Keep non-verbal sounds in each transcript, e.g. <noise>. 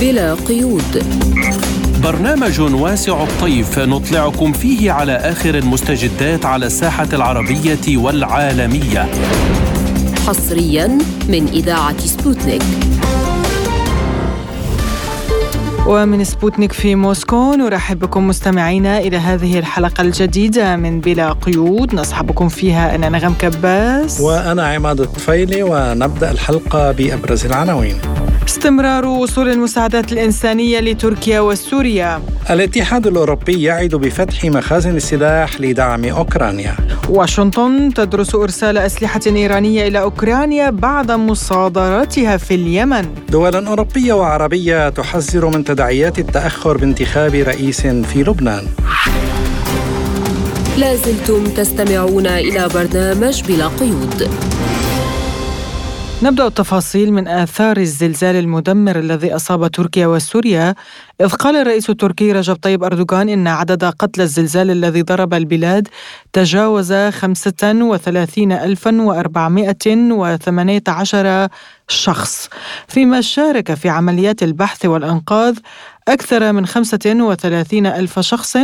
بلا قيود. برنامج واسع الطيف نطلعكم فيه على آخر المستجدات على الساحة العربية والعالمية. حصريا من إذاعة سبوتنيك. ومن سبوتنيك في موسكو نرحب بكم مستمعينا إلى هذه الحلقة الجديدة من بلا قيود. نصحبكم فيها أنا نغم كباس. وأنا عماد الطفيلي ونبدأ الحلقة بأبرز العناوين. استمرار وصول المساعدات الإنسانية لتركيا وسوريا. الاتحاد الأوروبي يعد بفتح مخازن السلاح لدعم أوكرانيا. واشنطن تدرس إرسال أسلحة إيرانية إلى أوكرانيا بعد مصادرتها في اليمن. دول أوروبية وعربية تحذر من تداعيات التأخر بانتخاب رئيس في لبنان. لازلتم تستمعون إلى برنامج بلا قيود. نبدأ التفاصيل من آثار الزلزال المدمر الذي أصاب تركيا وسوريا إذ قال الرئيس التركي رجب طيب أردوغان إن عدد قتلى الزلزال الذي ضرب البلاد تجاوز 35418 شخص. فيما شارك في عمليات البحث والأنقاذ أكثر من 35 ألف شخص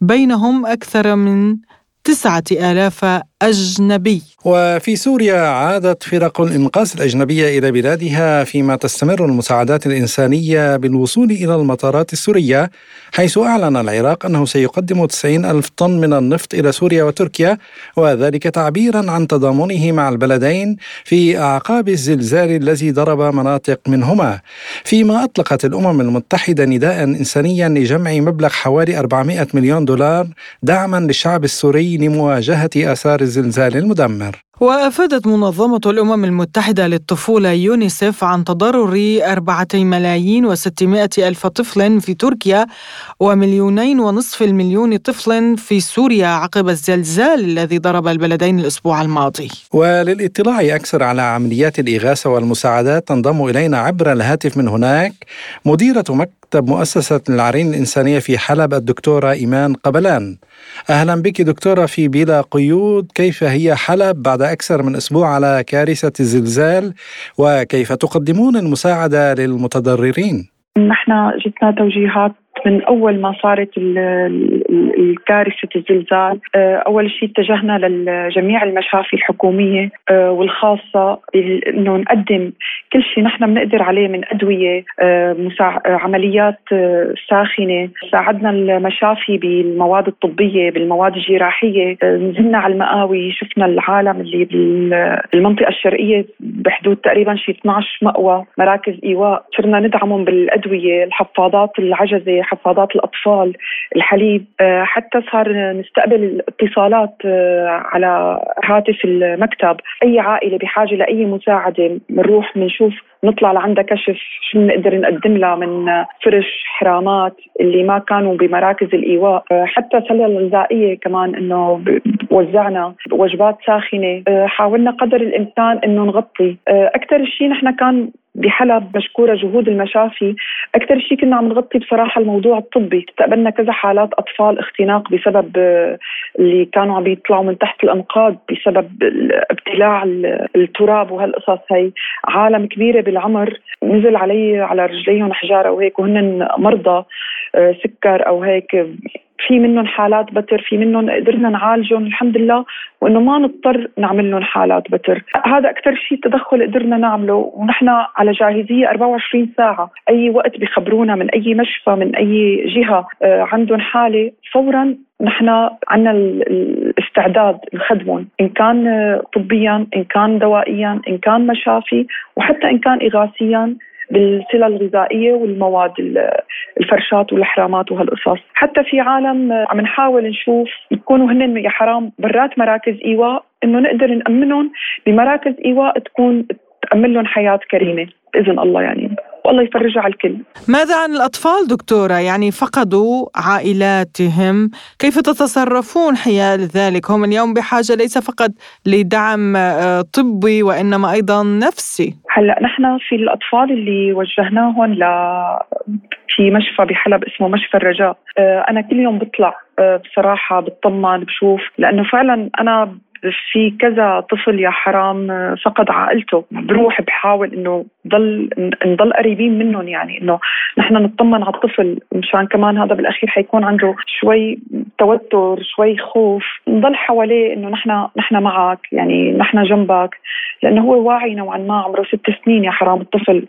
بينهم أكثر من تسعة آلاف أجنبي. وفي سوريا عادت فرق الإنقاذ الأجنبية إلى بلادها فيما تستمر المساعدات الإنسانية بالوصول إلى المطارات السورية حيث أعلن العراق أنه سيقدم 90 ألف طن من النفط إلى سوريا وتركيا وذلك تعبيرا عن تضامنه مع البلدين في أعقاب الزلزال الذي ضرب مناطق منهما. فيما أطلقت الأمم المتحدة نداء إنسانيا لجمع مبلغ حوالي 400 مليون دولار دعما للشعب السوري لمواجهة آثار الزلزال المدمر. وأفادت منظمة الأمم المتحدة للطفولة يونيسف عن تضرر أربعة ملايين وستمائة ألف طفل في تركيا ومليونين ونصف المليون طفل في سوريا عقب الزلزال الذي ضرب البلدين الأسبوع الماضي. وللاطلاع أكثر على عمليات الإغاثة والمساعدات تنضم إلينا عبر الهاتف من هناك مديرة مكتب مؤسسة العرين الإنسانية في حلب الدكتورة إيمان قبلان. أهلا بك دكتورة في بلا قيود. كيف هي حلب بعد أكثر من أسبوع على كارثة الزلزال؟ وكيف تقدمون المساعدة للمتضررين؟ نحن جتنا توجيهات من أول ما صارت الكارثه الزلزال. آه، أول شيء اتجهنا لجميع المشافي الحكومية آه، والخاصة إنه نقدم كل شيء نحن بنقدر عليه من أدوية آه، عمليات ساخنة. ساعدنا المشافي بالمواد الطبية بالمواد الجراحية. نزلنا على المقاوي شفنا العالم اللي بالمنطقة الشرقية بحدود تقريبا شيء 12 مأوى مراكز إيواء. صرنا ندعمهم بالأدوية الحفاضات العجزة حفاضات الأطفال الحليب. حتى صار نستقبل اتصالات آه، على هاتف المكتب. أي عائلة بحاجة لأي مساعدة بنروح بنشوف نطلع لعندها كشف شو بنقدر نقدم لها من فرش حرامات اللي ما كانوا بمراكز الإيواء. آه، حتى سلة الغذائية كمان إنه وزعنا وجبات ساخنة. حاولنا قدر الإمكان إنه نغطي. أكثر شيء نحن كان بحلب مشكورة جهود المشافي. أكثر شيء كنا عم نغطي بصراحة الموضوع الطبي. استقبلنا كذا حالات أطفال اختناق بسبب آه، اللي كانوا عم يطلعوا من تحت الأنقاض بسبب ابتلاع التراب وهالقصص هي عالم كبيرة بالعمر. نزل علي على رجليهم حجارة وهيك وهن مرضى آه، سكر أو هيك. في منهم حالات بتر في منهم قدرنا نعالجهم الحمد لله وإنه ما نضطر نعمل لهم حالات بتر. هذا أكثر شيء تدخل قدرنا نعمله ونحن على جاهزية 24 ساعة. أي وقت بخبرونا من أي مشفى من أي جهة آه، عندهم حالة فورا نحن عندنا الاستعداد نخدمهم. إن كان آه، طبيا إن كان دوائيا إن كان مشافي وحتى إن كان اغاثيا. بالسلة الغذائية والمواد الفرشات والحرامات وهالقصص. حتى في عالم عم نحاول نشوف يكونوا هن يا حرام برات مراكز إيواء إنه نقدر نأمنهم بمراكز إيواء تكون تأمن لهم حياة كريمة بإذن الله يعني. والله يفرجها على الكل. ماذا عن الأطفال دكتورة؟ يعني فقدوا عائلاتهم. كيف تتصرفون حيال ذلك؟ هم اليوم بحاجة ليس فقط لدعم آه، طبي وإنما أيضا نفسي. هلأ نحن في الأطفال اللي وجهناهم ل في مشفى بحلب اسمه مشفى الرجاء. آه، أنا كل يوم بطلع آه، بصراحة بطمن بشوف لأنه فعلا أنا في كذا طفل يا حرام فقد عائلته. بروح بحاول إنه ضل نضل قريبين منهم يعني إنه نحن نطمن على الطفل. مشان كمان هذا بالأخير حيكون عنده شوي توتر شوي خوف. نضل حواليه إنه نحن نحن معك يعني نحن جنبك. لأنه هو واعي نوعا ما عمره ست سنين يا حرام الطفل.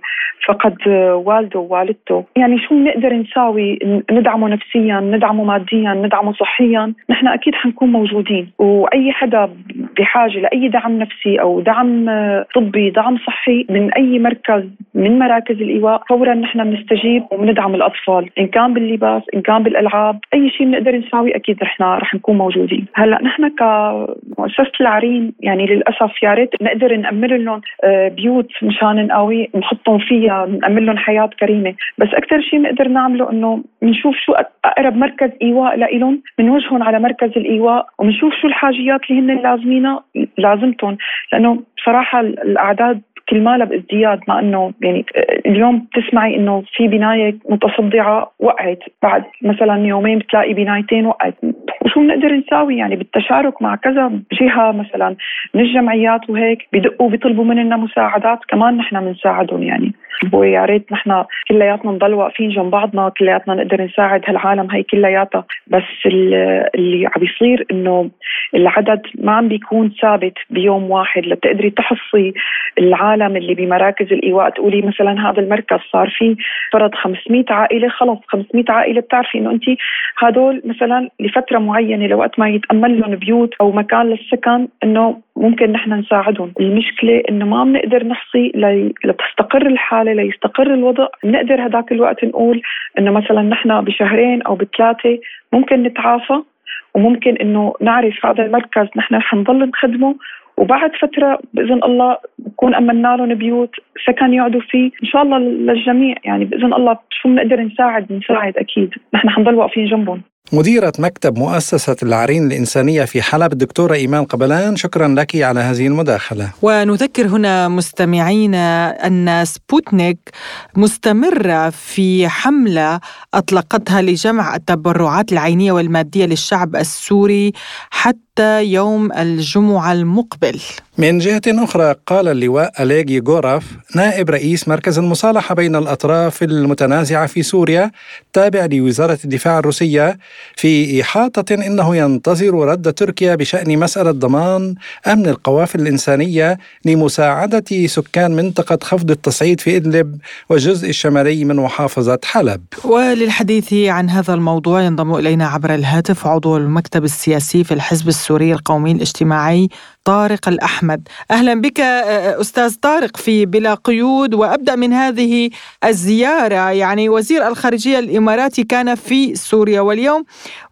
فقد والده ووالدته. يعني شو بنقدر نساوي؟ ندعمه نفسيا ندعمه ماديا ندعمه صحيا. نحن أكيد حنكون موجودين. وأي حدا بحاجة لأي دعم نفسي أو دعم طبي دعم صحي من أي مركز من مراكز الإيواء فورا نحن بنستجيب وبندعم الأطفال إن كان باللباس إن كان بالألعاب أي شيء بنقدر نساوي أكيد رح رح نكون موجودين. هلأ نحن كمؤسسة العرين يعني للأسف يا ريت نقدر نأمن لهم آه، بيوت مشان نقوي نحطهم فيها نأمن لهم حياة كريمة. بس أكثر شيء بنقدر نعمله إنه بنشوف شو أقرب مركز إيواء لهم بنوجههم على مركز الإيواء وبنشوف شو الحاجيات اللي هن لازمينها لازمتهم. لأنه بصراحه الأعداد كل مالها بازدياد مع إنه يعني اليوم بتسمعي إنه في بناية متصدعة وقعت. بعد مثلا يومين بتلاقي بنايتين وقعت. وشو بنقدر نساوي؟ يعني بالتشارك مع كذا جهة مثلا من الجمعيات وهيك بدقوا بيطلبوا مننا مساعدات كمان نحن بنساعدهم يعني. ويا ريت نحن كلياتنا نضل واقفين جنب بعضنا كلياتنا نقدر نساعد هالعالم هي كلياتها. بس اللي عم بيصير إنه العدد ما عم بيكون ثابت بيوم واحد. لتقدري تحصي العالم اللي بمراكز الإيواء تقولي مثلا هذا المركز صار فيه فرض 500 عائلة خلص 500 عائلة بتعرفي إنه انت هدول مثلا لفترة معينة لوقت ما يتامل لهم بيوت أو مكان للسكن إنه ممكن نحن نساعدهم. المشكلة إنه ما بنقدر نحصي لتستقر الحالة ليستقر الوضع. نقدر هذاك الوقت نقول إنه مثلا نحن بشهرين أو بثلاثة ممكن نتعافى وممكن إنه نعرف هذا المركز نحن حنضل نخدمه. وبعد فترة بإذن الله بكون أمنا لهم بيوت سكن يقعدوا فيه إن شاء الله للجميع. يعني بإذن الله شو بنقدر نساعد؟ نساعد أكيد. نحن حنضل واقفين جنبهم. مديرة مكتب مؤسسة العرين الإنسانية في حلب الدكتورة إيمان قبلان شكرا لك على هذه المداخلة. ونذكر هنا مستمعينا أن سبوتنيك مستمرة في حملة أطلقتها لجمع التبرعات العينية والمادية للشعب السوري حتى يوم الجمعة المقبل. من جهة أخرى قال اللواء أليغ يغورف نائب رئيس مركز المصالحة بين الأطراف المتنازعة في سوريا تابع لوزارة الدفاع الروسية في إحاطة إنه ينتظر رد تركيا بشأن مسألة ضمان أمن القوافل الإنسانية لمساعدة سكان منطقة خفض التصعيد في إدلب والجزء الشمالي من محافظة حلب. وللحديث عن هذا الموضوع ينضم إلينا عبر الهاتف عضو المكتب السياسي في الحزب السوري القومي الاجتماعي طارق الأحمد. أهلا بك أستاذ طارق في بلا قيود وأبدأ من هذه الزيارة. يعني وزير الخارجية الإماراتي كان في سوريا واليوم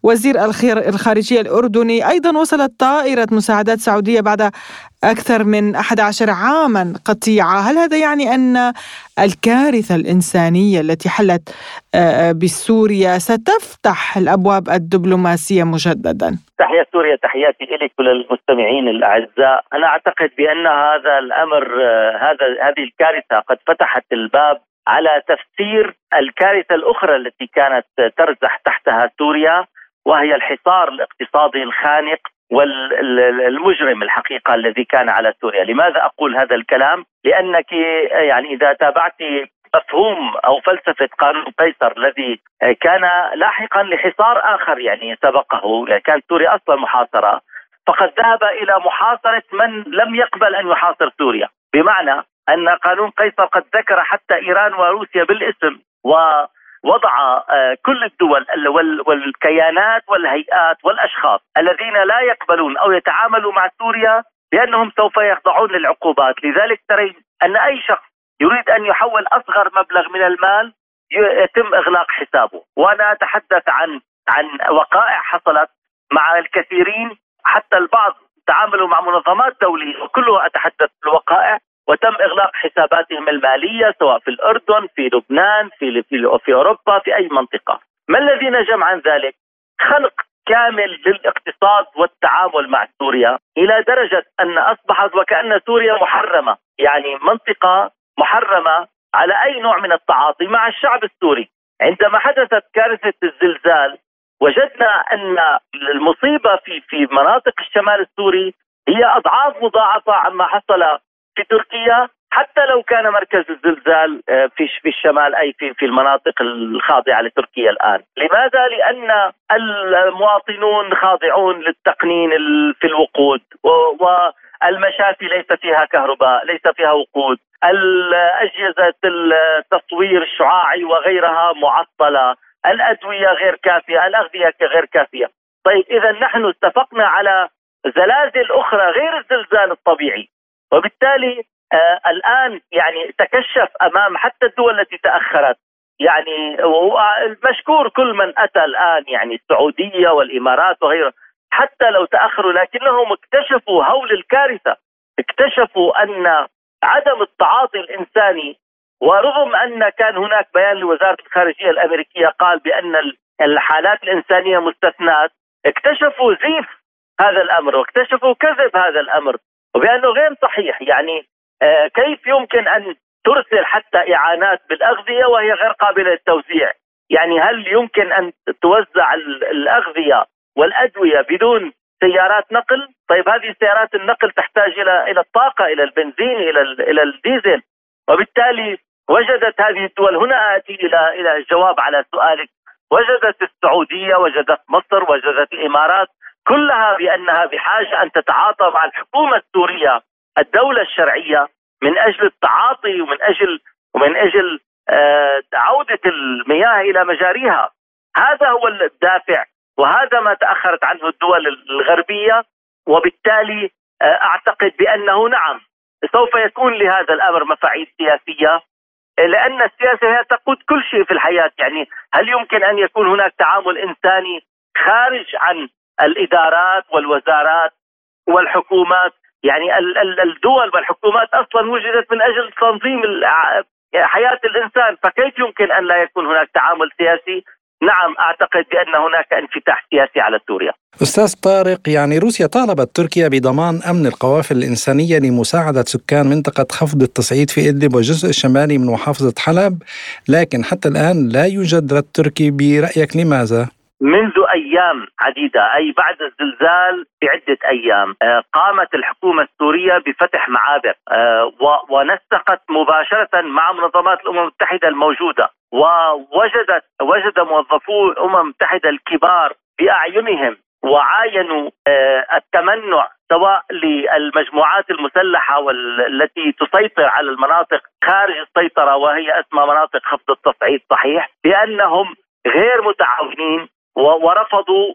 وزير الخارجية الأردني أيضا وصلت طائرة مساعدات سعودية بعد أكثر من 11 عاما قطيعة. هل هذا يعني أن الكارثة الإنسانية التي حلت بسوريا ستفتح الأبواب الدبلوماسية مجددا؟ تحية سوريا تحياتي لك وللمستمعين الأعزاء. أنا أعتقد بأن هذا الأمر هذا هذه الكارثة قد فتحت الباب على تفسير الكارثة الأخرى التي كانت ترزح تحتها سوريا وهي الحصار الاقتصادي الخانق والمجرم الحقيقة الذي كان على سوريا، لماذا أقول هذا الكلام؟ لأنك يعني إذا تابعت مفهوم أو فلسفة قانون قيصر الذي كان لاحقا لحصار آخر يعني سبقه، يعني كانت سوريا أصلا محاصرة، فقد ذهب إلى محاصرة من لم يقبل أن يحاصر سوريا، بمعنى أن قانون قيصر قد ذكر حتى إيران وروسيا بالاسم و وضع آه، كل الدول والكيانات والهيئات والأشخاص الذين لا يقبلون أو يتعاملوا مع سوريا بأنهم سوف يخضعون للعقوبات، لذلك ترين أن أي شخص يريد أن يحول أصغر مبلغ من المال يتم إغلاق حسابه، وأنا أتحدث عن عن وقائع حصلت مع الكثيرين حتى البعض تعاملوا مع منظمات دولية وكلها أتحدث الوقائع وتم إغلاق حساباتهم المالية سواء في الأردن في لبنان في في, أوروبا في أي منطقة. ما الذي نجم عن ذلك؟ خلق كامل للاقتصاد والتعامل مع سوريا إلى درجة أن أصبحت وكأن سوريا محرمة. يعني منطقة محرمة على أي نوع من التعاطي مع الشعب السوري. عندما حدثت كارثة الزلزال وجدنا أن المصيبة في في مناطق الشمال السوري هي أضعاف مضاعفة عما حصل في تركيا حتى لو كان مركز الزلزال آه، في في الشمال أي في في المناطق الخاضعة لتركيا الآن، لماذا؟ لأن المواطنون خاضعون للتقنين في الوقود والمشافي ليس فيها كهرباء، ليس فيها وقود، الأجهزة التصوير الشعاعي وغيرها معطلة، الأدوية غير كافية، الأغذية غير كافية. طيب إذا نحن اتفقنا على زلازل أخرى غير الزلزال الطبيعي وبالتالي آه الآن يعني تكشف أمام حتى الدول التي تأخرت. يعني المشكور كل من أتى الآن يعني السعودية والإمارات وغيرها حتى لو تأخروا لكنهم اكتشفوا هول الكارثة. اكتشفوا أن عدم التعاطي الإنساني ورغم أن كان هناك بيان لوزارة الخارجية الأمريكية قال بأن الحالات الإنسانية مستثنات اكتشفوا زيف هذا الأمر واكتشفوا كذب هذا الأمر. وبأنه غير صحيح يعني آه، كيف يمكن أن ترسل حتى إعانات بالأغذية وهي غير قابلة للتوزيع؟ يعني هل يمكن أن توزع الأغذية والأدوية بدون سيارات نقل؟ طيب هذه سيارات النقل تحتاج إلى إلى الطاقة إلى البنزين إلى إلى الديزل وبالتالي وجدت هذه الدول هنا آتي إلى إلى الجواب على سؤالك وجدت السعودية وجدت مصر وجدت الإمارات كلها بأنها بحاجة أن تتعاطى مع الحكومة السوريه الدولة الشرعية من أجل التعاطي ومن أجل ومن أجل آه، عودة المياه إلى مجاريها. هذا هو الدافع وهذا ما تأخرت عنه الدول الغربية وبالتالي آه، أعتقد بأنه نعم سوف يكون لهذا الأمر مفاعيل سياسية لأن السياسة هي تقود كل شيء في الحياة. يعني هل يمكن أن يكون هناك تعامل إنساني خارج عن الإدارات والوزارات والحكومات يعني الدول والحكومات أصلا وجدت من أجل تنظيم حياة الإنسان فكيف يمكن أن لا يكون هناك تعامل سياسي نعم أعتقد بأن هناك انفتاح سياسي على سوريا. أستاذ طارق يعني روسيا طالبت تركيا بضمان أمن القوافل الإنسانية لمساعدة سكان منطقة خفض التصعيد في إدلب والجزء الشمالي من محافظة حلب، لكن حتى الآن لا يوجد رد تركي برأيك لماذا؟ منذ أيام عديدة أي بعد الزلزال بعدة أيام آه، قامت الحكومة السورية بفتح معابر آه، ونسقت مباشرة مع منظمات الأمم المتحدة الموجودة ووجدت وجد موظفو الأمم المتحدة الكبار بأعينهم وعاينوا آه، التمنع سواء للمجموعات المسلحة والتي تسيطر على المناطق خارج السيطرة وهي اسمها مناطق خفض التصعيد صحيح؟ بانهم غير متعاونين ورفضوا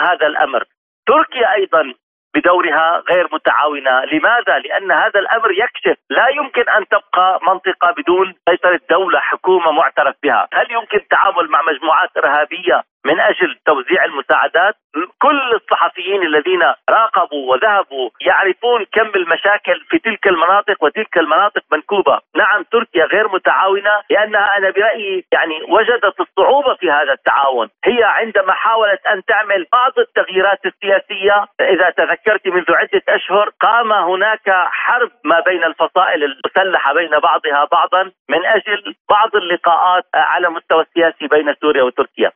هذا الأمر. تركيا أيضا بدورها غير متعاونة، لماذا؟ لأن هذا الأمر يكشف لا يمكن أن تبقى منطقة بدون سيطرة دولة حكومة معترف بها، هل يمكن التعامل مع مجموعات إرهابية من أجل توزيع المساعدات كل الصحفيين الذين راقبوا وذهبوا يعرفون كم المشاكل في تلك المناطق وتلك المناطق منكوبة، نعم تركيا غير متعاونة لأنها أنا برأيي يعني وجدت الصعوبة في هذا التعاون، هي عندما حاولت أن تعمل بعض التغييرات السياسية إذا تذكرت منذ عدة أشهر قام هناك حرب ما بين الفصائل المسلحة بين بعضها بعضا من أجل بعض اللقاءات على مستوى السياسي بين سوريا وتركيا،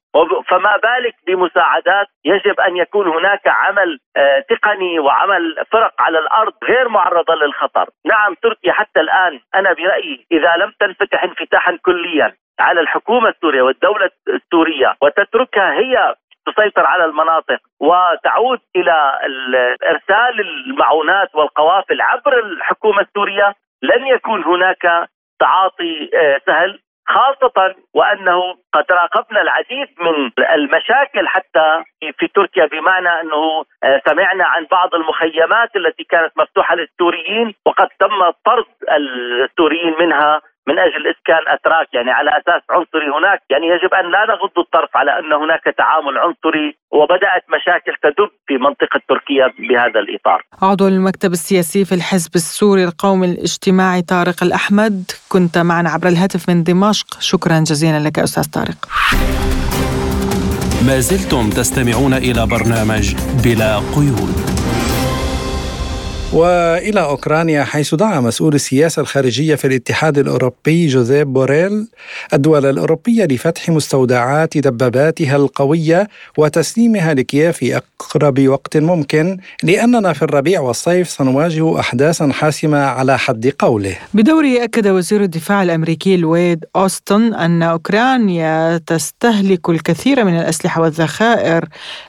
فما بالك بمساعدات يجب أن يكون هناك عمل آه، تقني وعمل فرق على الأرض غير معرضة للخطر، نعم تركيا حتى الآن أنا برأيي إذا لم تنفتح انفتاحا كليا على الحكومة السورية والدولة السورية وتتركها هي تسيطر على المناطق وتعود إلى إرسال المعونات والقوافل عبر الحكومة السورية لن يكون هناك تعاطي آه، سهل. خاصة وأنه قد راقبنا العديد من المشاكل حتى في تركيا بمعنى أنه آه، سمعنا عن بعض المخيمات التي كانت مفتوحة للسوريين وقد تم طرد السوريين منها من أجل اسكان أتراك يعني على أساس عنصري هناك يعني يجب أن لا نغض الطرف على أن هناك تعامل عنصري وبدأت مشاكل تدب في منطقة تركيا بهذا الإطار. عضو المكتب السياسي في الحزب السوري القومي الاجتماعي طارق الأحمد كنت معنا عبر الهاتف من دمشق شكرا جزيلا لك أستاذ طارق. ما زلتم تستمعون إلى برنامج بلا قيود. وإلى أوكرانيا حيث دعا مسؤول السياسة الخارجية في الاتحاد الأوروبي جوزيف بوريل الدول الأوروبية لفتح مستودعات دباباتها القوية وتسليمها لكييف في أقرب وقت ممكن لأننا في الربيع والصيف سنواجه احداثا حاسمة على حد قوله. بدوره أكد وزير الدفاع الأمريكي لويد أوستن أن أوكرانيا تستهلك الكثير من الأسلحة والذخائر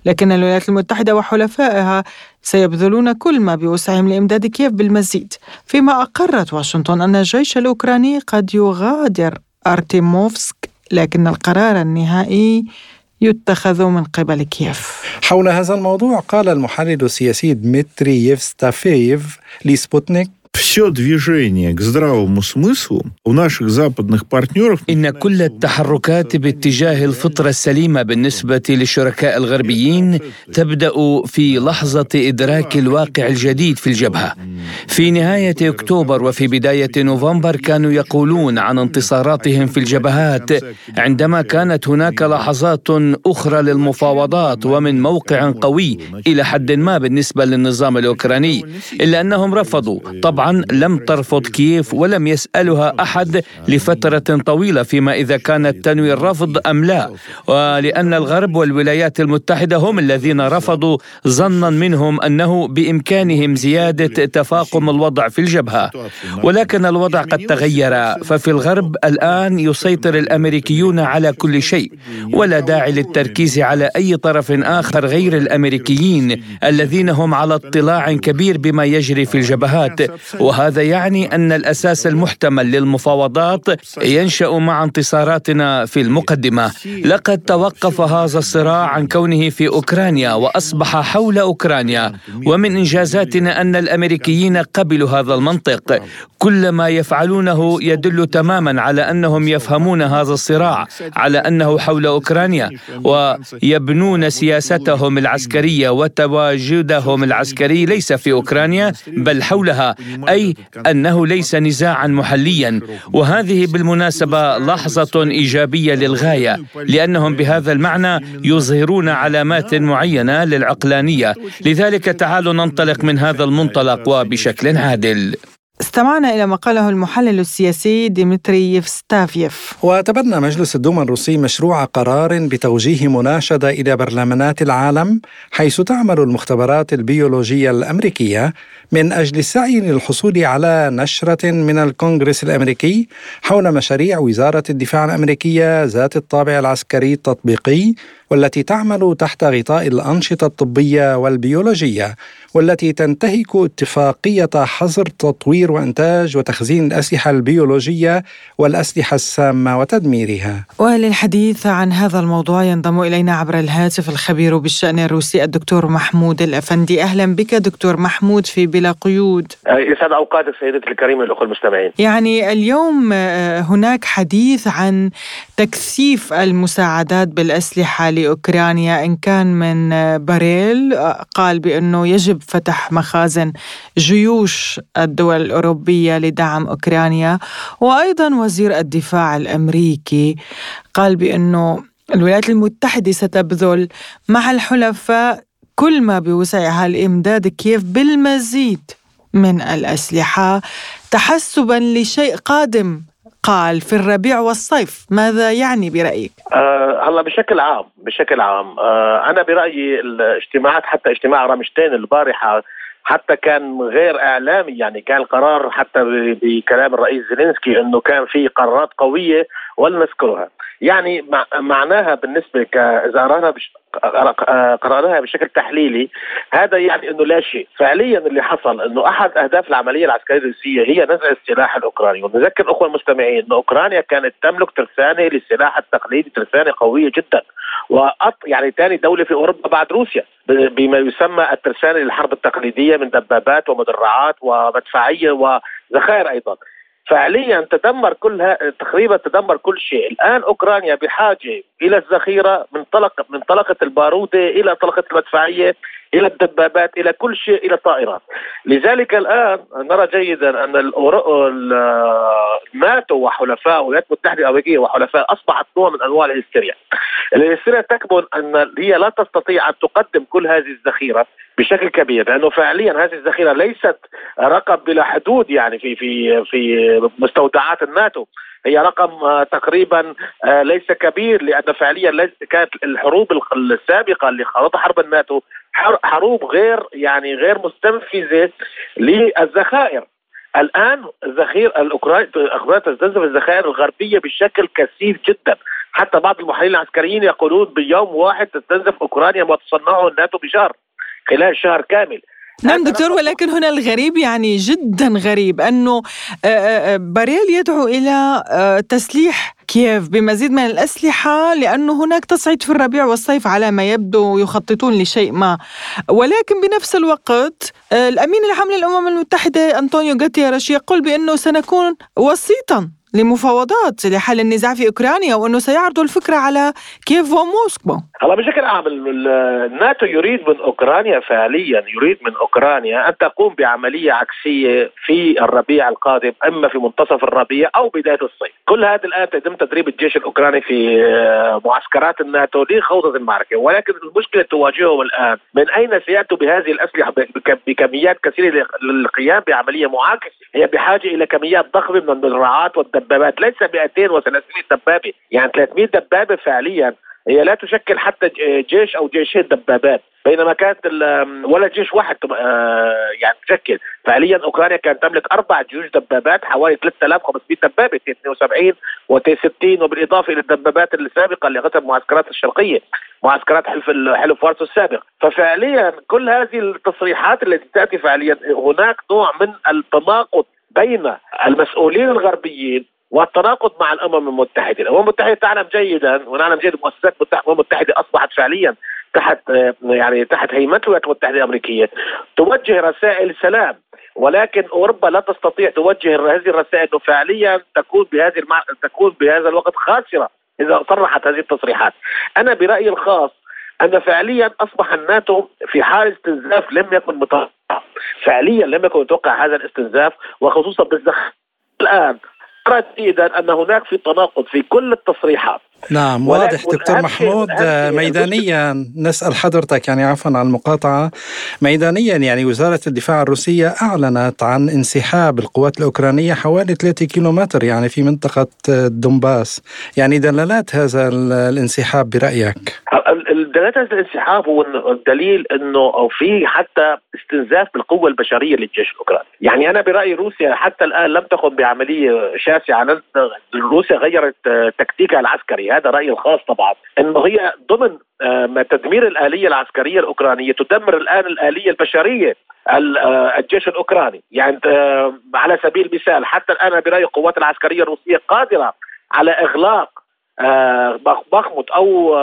لكن الولايات المتحدة وحلفائها سيبذلون كل ما بوسعهم لإمداد كييف بالمزيد. فيما أقرت واشنطن أن الجيش الأوكراني قد يغادر أرتيموفسك لكن القرار النهائي يتخذ من قبل كييف. حول هذا الموضوع قال المحلل السياسي دمتري يفستافيف لسبوتنيك все движение к здравому смыслу у наших западных партнеров... إن كل التحركات باتجاه الفطرة السليمة بالنسبة للشركاء الغربيين تبدأ في لحظة إدراك الواقع الجديد في الجبهة في نهاية أكتوبر وفي بداية نوفمبر كانوا يقولون عن انتصاراتهم في الجبهات عندما كانت هناك لحظات أخرى للمفاوضات ومن موقع قوي إلى حد ما بالنسبة للنظام الأوكراني إلا أنهم رفضوا طبعا طبعا لم ترفض كييف ولم يسألها أحد لفترة طويلة فيما إذا كانت تنوي الرفض أم لا. ولأن الغرب والولايات المتحدة هم الذين رفضوا ظنا منهم أنه بإمكانهم زيادة تفاقم الوضع في الجبهة. ولكن الوضع قد تغير ففي الغرب الآن يسيطر الأمريكيون على كل شيء ولا داعي للتركيز على أي طرف آخر غير الأمريكيين الذين هم على اطلاع كبير بما يجري في الجبهات. وهذا يعني أن الأساس المحتمل للمفاوضات ينشأ مع انتصاراتنا في المقدمة. لقد توقف هذا الصراع عن كونه في أوكرانيا وأصبح حول أوكرانيا. ومن إنجازاتنا أن الأمريكيين قبلوا هذا المنطق. كل ما يفعلونه يدل تماما على أنهم يفهمون هذا الصراع على أنه حول أوكرانيا. ويبنون سياستهم العسكرية وتواجدهم العسكري ليس في أوكرانيا بل حولها. أي أنه ليس نزاعا محليا. وهذه بالمناسبة لحظة إيجابية للغاية لأنهم بهذا المعنى يظهرون علامات معينة للعقلانية. لذلك تعالوا ننطلق من هذا المنطلق وبشكل عادل. استمعنا إلى ما قاله المحلل السياسي ديمتري يفستافيف. وتبنى مجلس الدوما الروسي مشروع قرار بتوجيه مناشدة إلى برلمانات العالم حيث تعمل المختبرات البيولوجية الأمريكية من أجل السعي للحصول على نشرة من الكونغرس الأمريكي حول مشاريع وزارة الدفاع الأمريكية ذات الطابع العسكري التطبيقي والتي تعمل تحت غطاء الأنشطة الطبية والبيولوجية والتي تنتهك اتفاقية حظر تطوير وإنتاج وتخزين الأسلحة البيولوجية والأسلحة السامة وتدميرها. وللحديث عن هذا الموضوع ينضم إلينا عبر الهاتف الخبير بالشأن الروسي الدكتور محمود الأفندي. أهلا بك دكتور محمود في بلا قيود. يسعد أوقاتك سيدتي الكريمة الأخوة المستمعين. يعني اليوم هناك حديث عن تكثيف المساعدات بالأسلحة لأوكرانيا إن كان من باريل قال بأنه يجب فتح مخازن جيوش الدول الأوروبية لدعم أوكرانيا. وأيضا وزير الدفاع الأمريكي قال بأنه الولايات المتحدة ستبذل مع الحلفاء كل ما بوسعها لإمداد كييف بالمزيد من الأسلحة تحسبا لشيء قادم قال في الربيع والصيف ماذا يعني برأيك؟ آه هلا بشكل عام بشكل عام آه أنا برأيي الاجتماعات حتى اجتماع رامشتين البارحة حتى كان غير إعلامي يعني كان قرار حتى بكلام الرئيس زيلينسكي إنه كان في قرارات قوية ولنذكرها يعني معناها بالنسبة إذا قرانا بش... قرأناها بشكل تحليلي هذا يعني إنه لا شيء. فعليا اللي حصل إنه أحد أهداف العملية العسكرية الروسية هي نزع السلاح الأوكراني. ونذكر أخوة المستمعين إنه أوكرانيا كانت تملك ترسانة للسلاح التقليدي ترسانة قوية جدا. وأط يعني ثاني دولة في أوروبا بعد روسيا بما يسمى الترسانة للحرب التقليدية من دبابات ومدرعات ومدفعية وذخائر أيضا. فعليا تدمر كل تقريبا تدمر كل شيء، الآن أوكرانيا بحاجة إلى الذخيرة من طلق من طلقة البارودة إلى طلقة المدفعية. إلى الدبابات إلى كل شيء إلى الطائرات. لذلك الآن نرى جيدا أن الناتو وحلفاء الولايات المتحده الأمريكية وحلفاء أصبحت نوع من أنواع الهستيريا. الهستيريا تكمن أن هي لا تستطيع أن تقدم كل هذه الذخيرة بشكل كبير لأنه فعليا هذه الذخيرة ليست رقم بلا حدود يعني في في في مستودعات الناتو. هي رقم آه، تقريبا آه، ليس كبير لأن فعليا كانت الحروب السابقة اللي خاضتها حرب الناتو حروب غير يعني غير مستنفذة للذخائر. الآن الذخير الاوكراني تستنزف الذخائر الغربية بشكل كثير جدا. حتى بعض المحللين العسكريين يقولون بيوم واحد تستنزف أوكرانيا ما تصنعه الناتو بشهر خلال شهر كامل. نعم دكتور ولكن هنا الغريب يعني جدا غريب أنه آه، آه، آه، باريل يدعو إلى تسليح كييف بمزيد من الأسلحة لأنه هناك تصعيد في الربيع والصيف على ما يبدو يخططون لشيء ما. ولكن بنفس الوقت الأمين العام للأمم المتحدة أنطونيو غاتيرش يقول بأنه سنكون وسيطا. لمفاوضات لحل النزاع في أوكرانيا وأنه سيعرضوا الفكرة على كييف وموسكو. هلا بشكل عام الناتو يريد من أوكرانيا فعليا يريد من أوكرانيا أن تقوم بعملية عكسية في الربيع القادم أما في منتصف الربيع أو بداية الصيف. كل هذا الآن تتم تدريب الجيش الأوكراني في آه، معسكرات الناتو لخوض المعركة ولكن المشكلة تواجههم الآن من أين سيأتوا بهذه الأسلحة بكميات كثيرة للقيام بعملية معاكسة هي بحاجة إلى كميات ضخمة من المدرعات والدبابات ليس 200 و300 دبابة يعني 300 دبابة فعليا. هي لا تشكل حتى جيش أو جيشين دبابات بينما كانت ولا جيش واحد آه، يعني تشكل. فعليا أوكرانيا كانت تملك أربع جيوش دبابات حوالي 3500 دبابة 72 و 60 وبالإضافة إلى الدبابات السابقة اللي اخذتها المعسكرات الشرقية معسكرات حلف حلف وارسو السابق. ففعليا كل هذه التصريحات التي تأتي فعليا هناك نوع من التناقض بين المسؤولين الغربيين والتناقض مع الأمم المتحدة، الأمم المتحدة تعلم جيدا ونعلم جيدا مؤسسات الأمم المتحدة أصبحت فعليا تحت يعني تحت هيمنه الولايات المتحدة الأمريكية. توجه رسائل سلام ولكن أوروبا لا تستطيع توجه هذه الرسائل فعليا تكون بهذه المع... تكون بهذا الوقت خاسرة إذا صرحت هذه التصريحات. أنا برأيي الخاص أن فعليا أصبح الناتو في حال استنزاف لم يكن متوقع. فعليا لم يكن متوقع هذا الاستنزاف وخصوصا بالزخ الآن أرى جيدا أن هناك في تناقض في كل التصريحات. نعم واضح دكتور محمود ميدانيا نسأل حضرتك يعني عفوا عن المقاطعة. ميدانيا يعني وزارة الدفاع الروسية أعلنت عن انسحاب القوات الأوكرانية حوالي 3 كيلومتر يعني في منطقة دونباس. يعني دلالات هذا الانسحاب برأيك؟ دلالات هذا الانسحاب هو الدليل إنه أو في حتى استنزاف بالقوة البشرية للجيش الأوكراني، يعني أنا برايي روسيا حتى الآن لم تقم بعملية شاسعة. روسيا غيرت تكتيكها العسكري. هذا رايي الخاص طبعا. إنه هي ضمن آه، تدمير الآلية العسكرية الأوكرانية تدمر الآن الآلية البشرية آه، الجيش الأوكراني. يعني آه، على سبيل المثال حتى الآن برأيي القوات العسكرية الروسية قادرة على إغلاق بخمت أو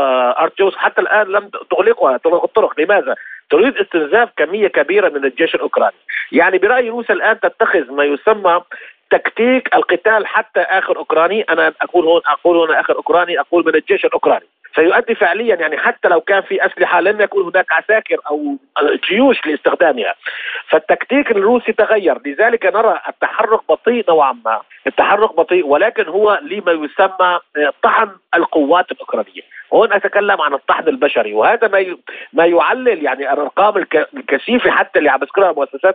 ارتيوس حتى الآن لم تغلقها تغلق الطرق. لماذا؟ تريد استنزاف كمية كبيرة من الجيش الأوكراني. يعني برايي روسيا الآن تتخذ ما يسمى تكتيك القتال حتى آخر أوكراني. أنا أقول هون أقول هنا آخر أوكراني أقول من الجيش الأوكراني. سيؤدي فعليا يعني حتى لو كان في أسلحة لن يكون هناك عساكر أو جيوش لاستخدامها. فالتكتيك الروسي تغير. لذلك نرى التحرك بطيء نوعا ما. التحرك بطيء ولكن هو لما يسمى طحن القوات الأوكرانية. هون أتكلم عن الطحن البشري وهذا ما ما يعلل يعني الأرقام الكثيفة حتى اللي عم مؤسسات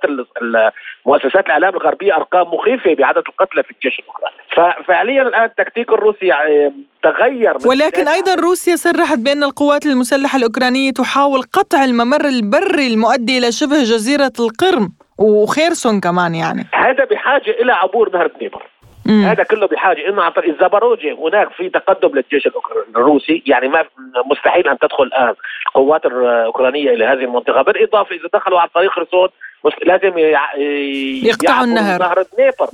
مؤسسات الإعلام الغربية أرقام مخيفة بعدد القتلى في الجيش الأوكراني. ففعليا الآن التكتيك الروسي يعني تغير ولكن أيضا روسيا صرحت بأن القوات المسلحة الأوكرانية تحاول قطع الممر البري المؤدي إلى شبه جزيرة القرم وخيرسون كمان يعني. هذا بحاجة إلى عبور نهر الدنيبر مم. هذا كله بحاجة انه عن طريق الزبروجي هناك في تقدم للجيش الروسي يعني ما مستحيل أن تدخل الآن القوات الأوكرانية إلى هذه المنطقة. بالإضافة إذا دخلوا عن طريق خرسون لازم يقطعوا النهر. نهر الدنيبر.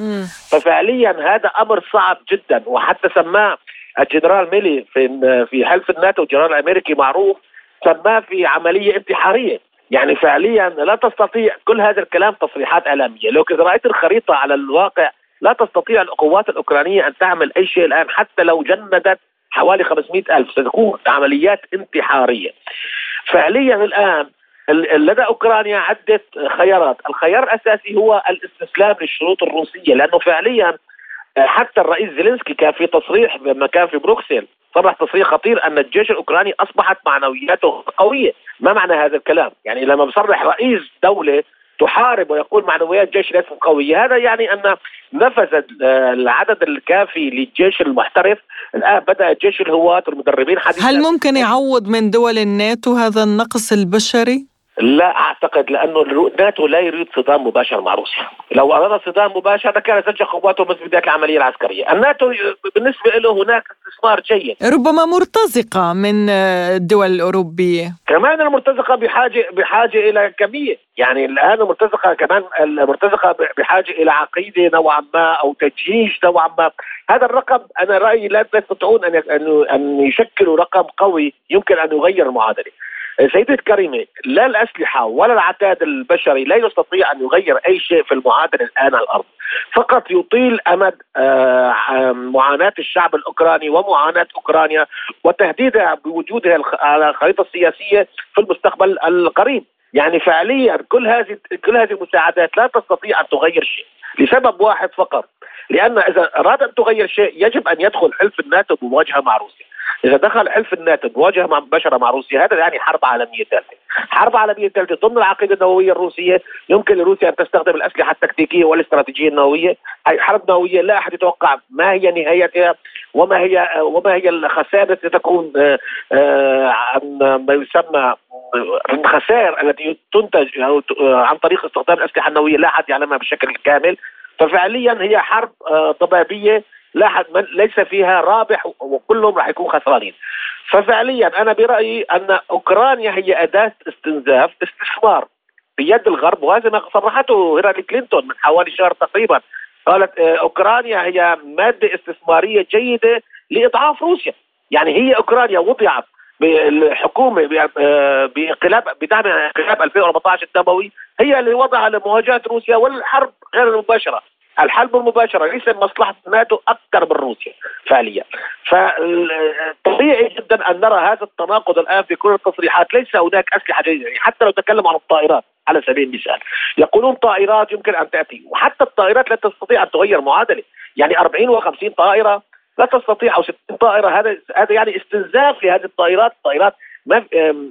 ففعليا هذا أمر صعب جدا وحتى سماه الجنرال ميلي في في حلف الناتو الجنرال الامريكي معروف سماه في عملية انتحارية. يعني فعليا لا تستطيع كل هذا الكلام تصريحات إعلامية. لو كنت رأيت الخريطة على الواقع لا تستطيع القوات الأوكرانية أن تعمل أي شيء الآن حتى لو جندت حوالي 500 ألف. ستكون عمليات انتحارية. فعليا الآن لدى أوكرانيا عدة خيارات، الخيار الأساسي هو الاستسلام للشروط الروسية لأنه فعليا حتى الرئيس زيلينسكي كان في تصريح لما كان في بروكسل. صرح تصريح خطير أن الجيش الأوكراني أصبحت معنوياته قوية، ما معنى هذا الكلام؟ يعني لما بصرح رئيس دولة تحارب ويقول معنويات الجيش ليست قوية، هذا يعني أن نفذ العدد الكافي للجيش المحترف، الآن بدأ الجيش الهواة والمدربين حديثا. هل ممكن يعوض من دول الناتو هذا النقص البشري؟ لا أعتقد لأنه الناتو لا يريد صدام مباشر مع روسيا، لو أراد صدام مباشر لكان سجل قواته بس بدايه العملية العسكرية، الناتو بالنسبة له هناك استثمار جيد. ربما مرتزقة من الدول الأوروبية. كمان المرتزقة بحاجة بحاجة إلى كمية، يعني الآن المرتزقة كمان المرتزقة بحاجة إلى عقيدة نوعا ما أو تجيش نوعا ما، هذا الرقم أنا رأيي لا تستطيعون أن أن يشكلوا رقم قوي يمكن أن يغير المعادلة. سيدة كريمة لا الأسلحة ولا العتاد البشري لا يستطيع أن يغير أي شيء في المعادلة الآن على الأرض. فقط يطيل أمد معاناة الشعب الأوكراني ومعاناة أوكرانيا وتهديدها بوجودها على الخريطة السياسية في المستقبل القريب. يعني فعليا كل هذه كل هذه المساعدات لا تستطيع أن تغير شيء. لسبب واحد فقط. لأن إذا أراد أن تغير شيء يجب أن يدخل حلف الناتو بمواجهة مع روسيا. إذا دخل حلف الناتو بواجهه مباشره مع روسيا هذا يعني حرب عالمية ثالثة. حرب عالمية ثالثة ضمن العقيدة النووية الروسية يمكن لروسيا أن تستخدم الأسلحة التكتيكية والاستراتيجية النووية. حرب نووية لا أحد يتوقع ما هي نهايتها. وما هي وما هي الخسائر التي تكون آه، آه، عن ما يسمى الخسائر التي تنتج عن طريق استخدام الأسلحة النووية. لا أحد يعلمها بشكل كامل ففعليا هي حرب آه، ضبابية. لا حد ليس فيها رابح وكلهم راح يكون خسرانين. ففعليا أنا برأيي أن أوكرانيا هي أداة استنزاف استثمار بيد الغرب وهذا ما صرحته هيلاري كلينتون من حوالي شهر تقريبا. قالت آه، أوكرانيا هي مادة استثمارية جيدة لإضعاف روسيا. يعني هي أوكرانيا وضعت بالحكومة آه، بانقلاب بدعم انقلاب 2014 الدموي هي اللي وضعها لمواجهة روسيا والحرب غير المباشرة. الحرب المباشرة ليس مصلحة الناتو أكثر من روسيا فعليا. فطبيعي جدا أن نرى هذا التناقض الآن في كل التصريحات. ليس هناك أسلحة جيدة يعني حتى لو تكلم عن الطائرات على سبيل المثال. يقولون طائرات يمكن أن تأتي وحتى الطائرات لا تستطيع أن تغير معادلة. يعني 40 و50 طائرة لا تستطيع أو 60 طائرة هذا هذا يعني استنزاف لهذه الطائرات. الطائرات ما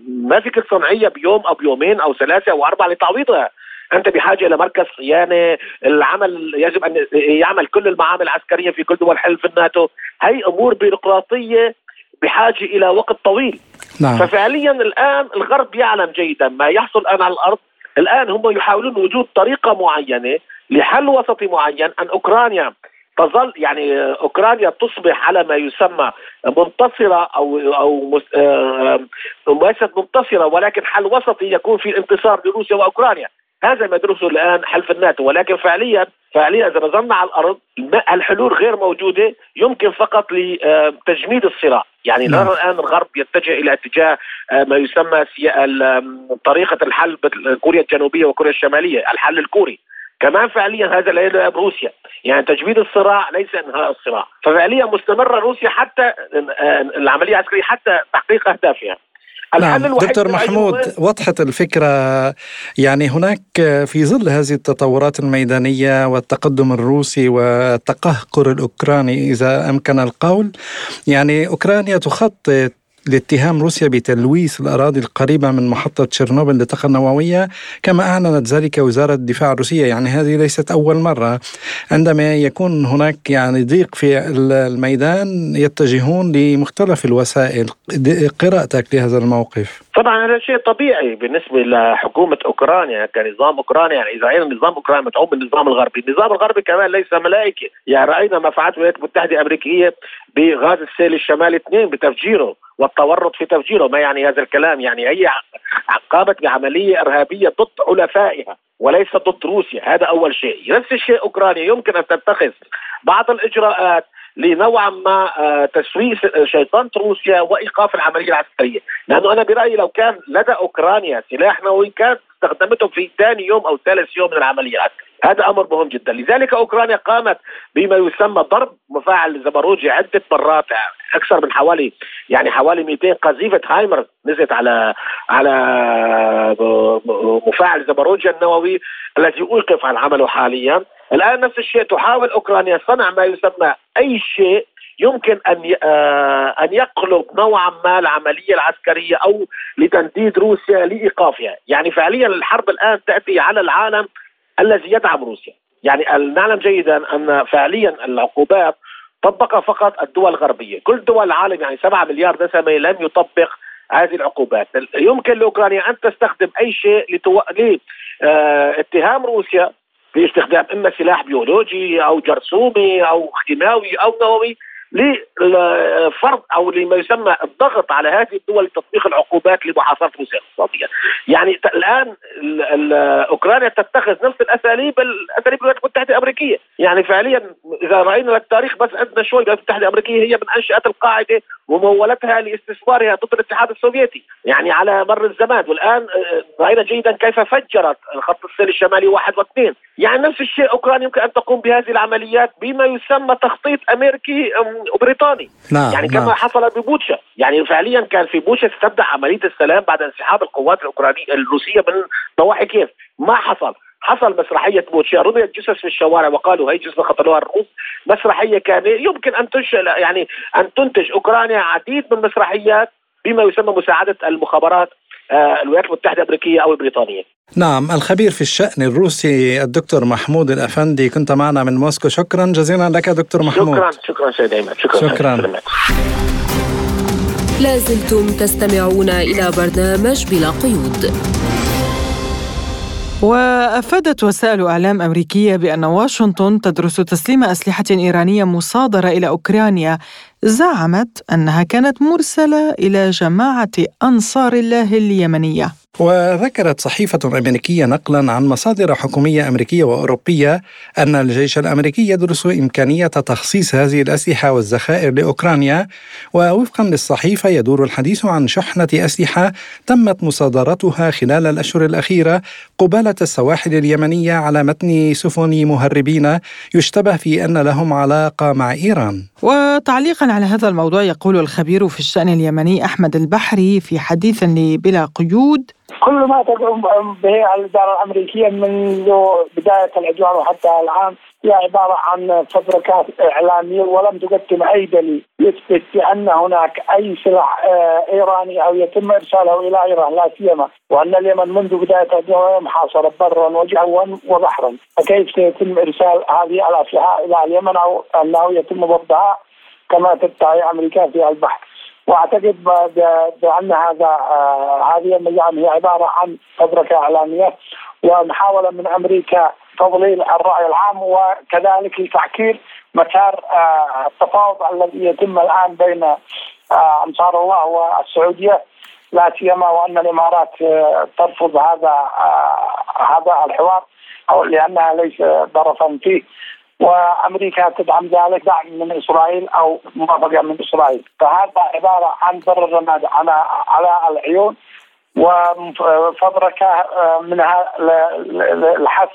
ما فيك صنعيه بيوم أو بيومين أو ثلاثة أو أربعة لتعويضها. أنت بحاجة إلى مركز صيانه العمل يجب أن يعمل كل المعامل العسكرية في كل دول حلف الناتو. هي أمور بيروقراطية بحاجة إلى وقت طويل. نعم. ففعليا الآن الغرب يعلم جيدا ما يحصل الآن على الأرض. الآن هم يحاولون وجود طريقة معينة لحل وسطي معين أن أوكرانيا تظل يعني أوكرانيا تصبح على ما يسمى منتصرة أو أو ليست منتصرة ولكن حل وسطي يكون في انتصار لروسيا وأوكرانيا. هذا ما يدرسه الآن حلف الناتو. ولكن فعليا فعليا إذا نظرنا على الأرض الحلول غير موجودة يمكن فقط لتجميد الصراع. يعني نرى نعم. الآن الغرب يتجه إلى اتجاه آه، ما يسمى طريقة الحل كوريا الجنوبية وكوريا الشمالية الحل الكوري. كمان فعليا هذا لا يذهب روسيا. يعني تجميد الصراع ليس انهاء الصراع. ففعليا مستمرة روسيا حتى آه، العملية العسكرية حتى تحقيق أهدافها. نعم. دكتور محمود وضحت الفكرة يعني هناك في ظل هذه التطورات الميدانية والتقدم الروسي والتقهقر الأوكراني إذا أمكن القول يعني أوكرانيا تخطط لاتهام روسيا بتلويث الأراضي القريبة من محطة تشيرنوبل للطاقة النووية كما أعلنت ذلك وزارة الدفاع الروسية يعني هذه ليست أول مرة. عندما يكون هناك يعني ضيق في الميدان يتجهون لمختلف الوسائل. قراءتك لهذا الموقف. طبعا هذا شيء طبيعي بالنسبة لحكومة أوكرانيا كنظام أوكرانيا يعني إذا رأينا نظام أوكرانيا مدعوم بالنظام الغربي. النظام الغربي كمان ليس ملائكة. يعني رأينا ما فعلت الولايات المتحدة الأمريكية بغاز السيل الشمالي اثنين بتفجيره. والتورط في تفجيره ما يعني هذا الكلام؟ يعني هي قامت بعملية إرهابية ضد حلفائها وليس ضد روسيا. هذا أول شيء. نفس الشيء أوكرانيا. يمكن أن تتخذ بعض الإجراءات لنوعا ما آه، تسويس شيطنة روسيا وإيقاف العملية العسكرية، لأنه أنا برأيي لو كان لدى أوكرانيا سلاح نووي كانت استخدمته في ثاني يوم أو ثالث يوم من العملية العسكرية، هذا أمر مهم جدا، لذلك أوكرانيا قامت بما يسمى ضرب مفاعل زبروجي عدة مرات أكثر من حوالي يعني حوالي 200 قذيفة هايمر نزلت على على مفاعل زبروجيا النووي الذي أوقف عن عمله حاليا. الآن نفس الشيء تحاول أوكرانيا صنع ما يسمى أي شيء يمكن أن آه، أن يقلب نوعا ما العملية العسكرية أو لتنديد روسيا لإيقافها، يعني فعليا الحرب الآن تأتي على العالم الذي يدعم روسيا، يعني نعلم جيدا أن فعليا العقوبات طبقها فقط الدول الغربية، كل دول العالم يعني 7 مليار نسمه لم يطبق هذه العقوبات، يمكن لأوكرانيا أن تستخدم أي شيء لتو... لاتهام روسيا باستخدام إما سلاح بيولوجي أو جرثومي أو كيماوي أو نووي. لفرض أو لما يسمى الضغط على هذه الدول لتطبيق العقوبات لمحاصرة روسيا اقتصاديا. يعني الآن أوكرانيا تتخذ نفس الأساليب الأساليب الولايات المتحدة الأمريكية، يعني فعليا إذا رأينا التاريخ بس عندنا شوي الولايات المتحدة الأمريكية هي من أنشأت القاعدة ومولتها لاستثمارها ضد الاتحاد السوفيتي، يعني على مر الزمان. والآن آه، رأينا جيدا كيف فجرت خط السير الشمالي واحد واثنين، يعني نفس الشيء أوكرانيا يمكن أن تقوم بهذه العمليات بما يسمى تخطيط أمريكي وبريطاني نعم يعني كما نعم. حصل ببوتشا. يعني فعليا كان في بوتشا تبدا عملية السلام بعد انسحاب القوات الأوكرانية الروسية من نواحي كيف ما حصل؟ حصل مسرحية بوتشا. رميت جثث في الشوارع وقالوا هي جثث قتلوها الروس. مسرحية كان يمكن أن تنشئ يعني أن تنتج أوكرانيا عديد من المسرحيات بما يسمى مساعدة المخابرات الولايات المتحدة الأمريكية أو البريطانية. نعم الخبير في الشأن الروسي الدكتور محمود الأفندي كنت معنا من موسكو. شكرا جزيلا لك دكتور محمود. شكرا شكرا سيد أيمن. شكرا, شكرا. لازلتم تستمعون إلى برنامج بلا قيود. وأفادت وسائل إعلام أمريكية بأن واشنطن تدرس تسليم أسلحة إيرانية مصادرة إلى أوكرانيا زعمت أنها كانت مرسلة إلى جماعة أنصار الله اليمنية. وذكرت صحيفة أمريكية نقلا عن مصادر حكومية أمريكية وأوروبية أن الجيش الأمريكي يدرس إمكانية تخصيص هذه الأسلحة والذخائر لأوكرانيا. ووفقا للصحيفة يدور الحديث عن شحنة أسلحة تمت مصادرتها خلال الأشهر الأخيرة. قبالة السواحل اليمنية على متن سفن مهربين يشتبه في أن لهم علاقة مع إيران. وتعليقا على هذا الموضوع يقول الخبير في الشأن اليمني أحمد البحري في حديث لبلا قيود كل ما تقوم به الإدارة الأمريكية منذ بداية العدوان وحتى الآن هي عبارة عن فبركات إعلامية ولم تقدم أي دليل. يثبت بأن هناك أي سلاح آه، إيراني أو يتم إرساله إلى إيران لا سيما وأن اليمن منذ بداية العدوان محاصرة برا وجوا وبحرا. فكيف سيتم إرسال هذه الأسلحة إلى اليمن أو أنه يتم ضبطها؟ كما تدعي أمريكا في البحر واعتقد بأن هذا آه، هذه الأيام هي عبارة عن فبركه إعلامية ومحاولة من أمريكا تضليل الرأي العام وكذلك لتعكير مسار آه، التفاوض الذي يتم الآن بين آه، أنصار الله والسعودية لا سيما وأن الإمارات ترفض هذا هذا الحوار أو لأنها ليس طرفا فيه. وأمريكا تدعم ذلك دعم من إسرائيل أو موافقه من إسرائيل، فهذا عبارة عن ضر الرماد على على العيون وفبركة آه، منها لحث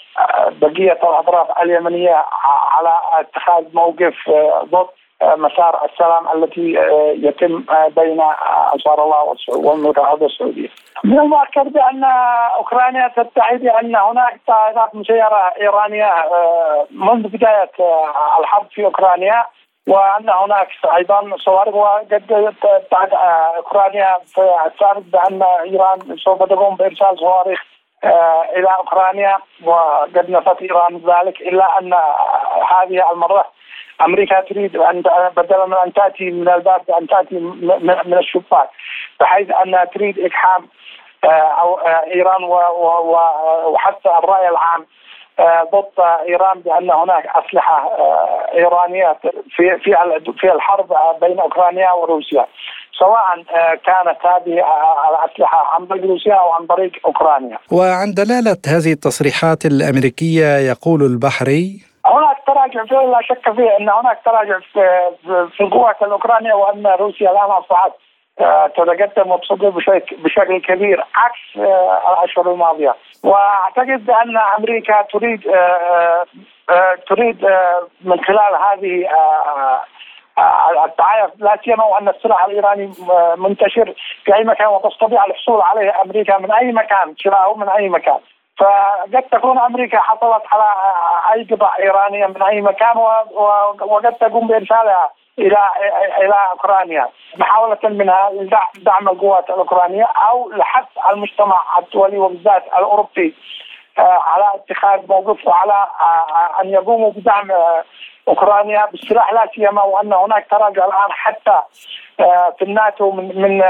بقية الأطراف اليمنية على اتخاذ موقف آه، ضد. مسار السلام التي آه، يتم آه، بين أنصار الله والمتعهده السعوديه. من المؤكد بأن أوكرانيا تدعي بأن هناك طائرات مسيرة إيرانية آه، منذ بداية الحرب في أوكرانيا وأن هناك أيضا صواريخ وقد ابتعد أوكرانيا في السابق بأن إيران سوف تقوم بإرسال صواريخ إلى أوكرانيا وقد نفت إيران ذلك إلا أن هذه المرة أمريكا تريد أن بدلا من أن تأتي من الباب أن تأتي من الشباك بحيث انها تريد اقحام آه، أو آه، إيران وحتى الرأي العام آه، ضد إيران بأن هناك أسلحة إيرانية في في في الحرب بين أوكرانيا وروسيا سواء كانت هذه الأسلحة عن طريق روسيا أو عن طريق أوكرانيا. وعن دلالة هذه التصريحات الأمريكية يقول البحري هناك تراجع فيه لا شك فيه إن هناك تراجع في, القوات الأوكرانية وأن روسيا الآن أصبحت آه، تتقدم وتصدر بشكل, كبير عكس آه، الأشهر الماضية. وأعتقد بأن أمريكا تريد آه، تريد من خلال هذه التعايش لا سيما وأن السلاح الإيراني منتشر في أي مكان وتستطيع الحصول عليه أمريكا من أي مكان شراؤه من أي مكان. فقد تكون أمريكا حصلت على أي قطع إيرانية من أي مكان وقد تقوم بإرسالها إلى إلى أوكرانيا. محاولة منها دعم القوات الأوكرانية أو لحث المجتمع الدولي وبالذات الأوروبي آه، على اتخاذ موقف وعلى آه، أن يقوموا بدعم آه، أوكرانيا بالسلاح لا سيما وأن هناك تراجع الآن حتى في الناتو من من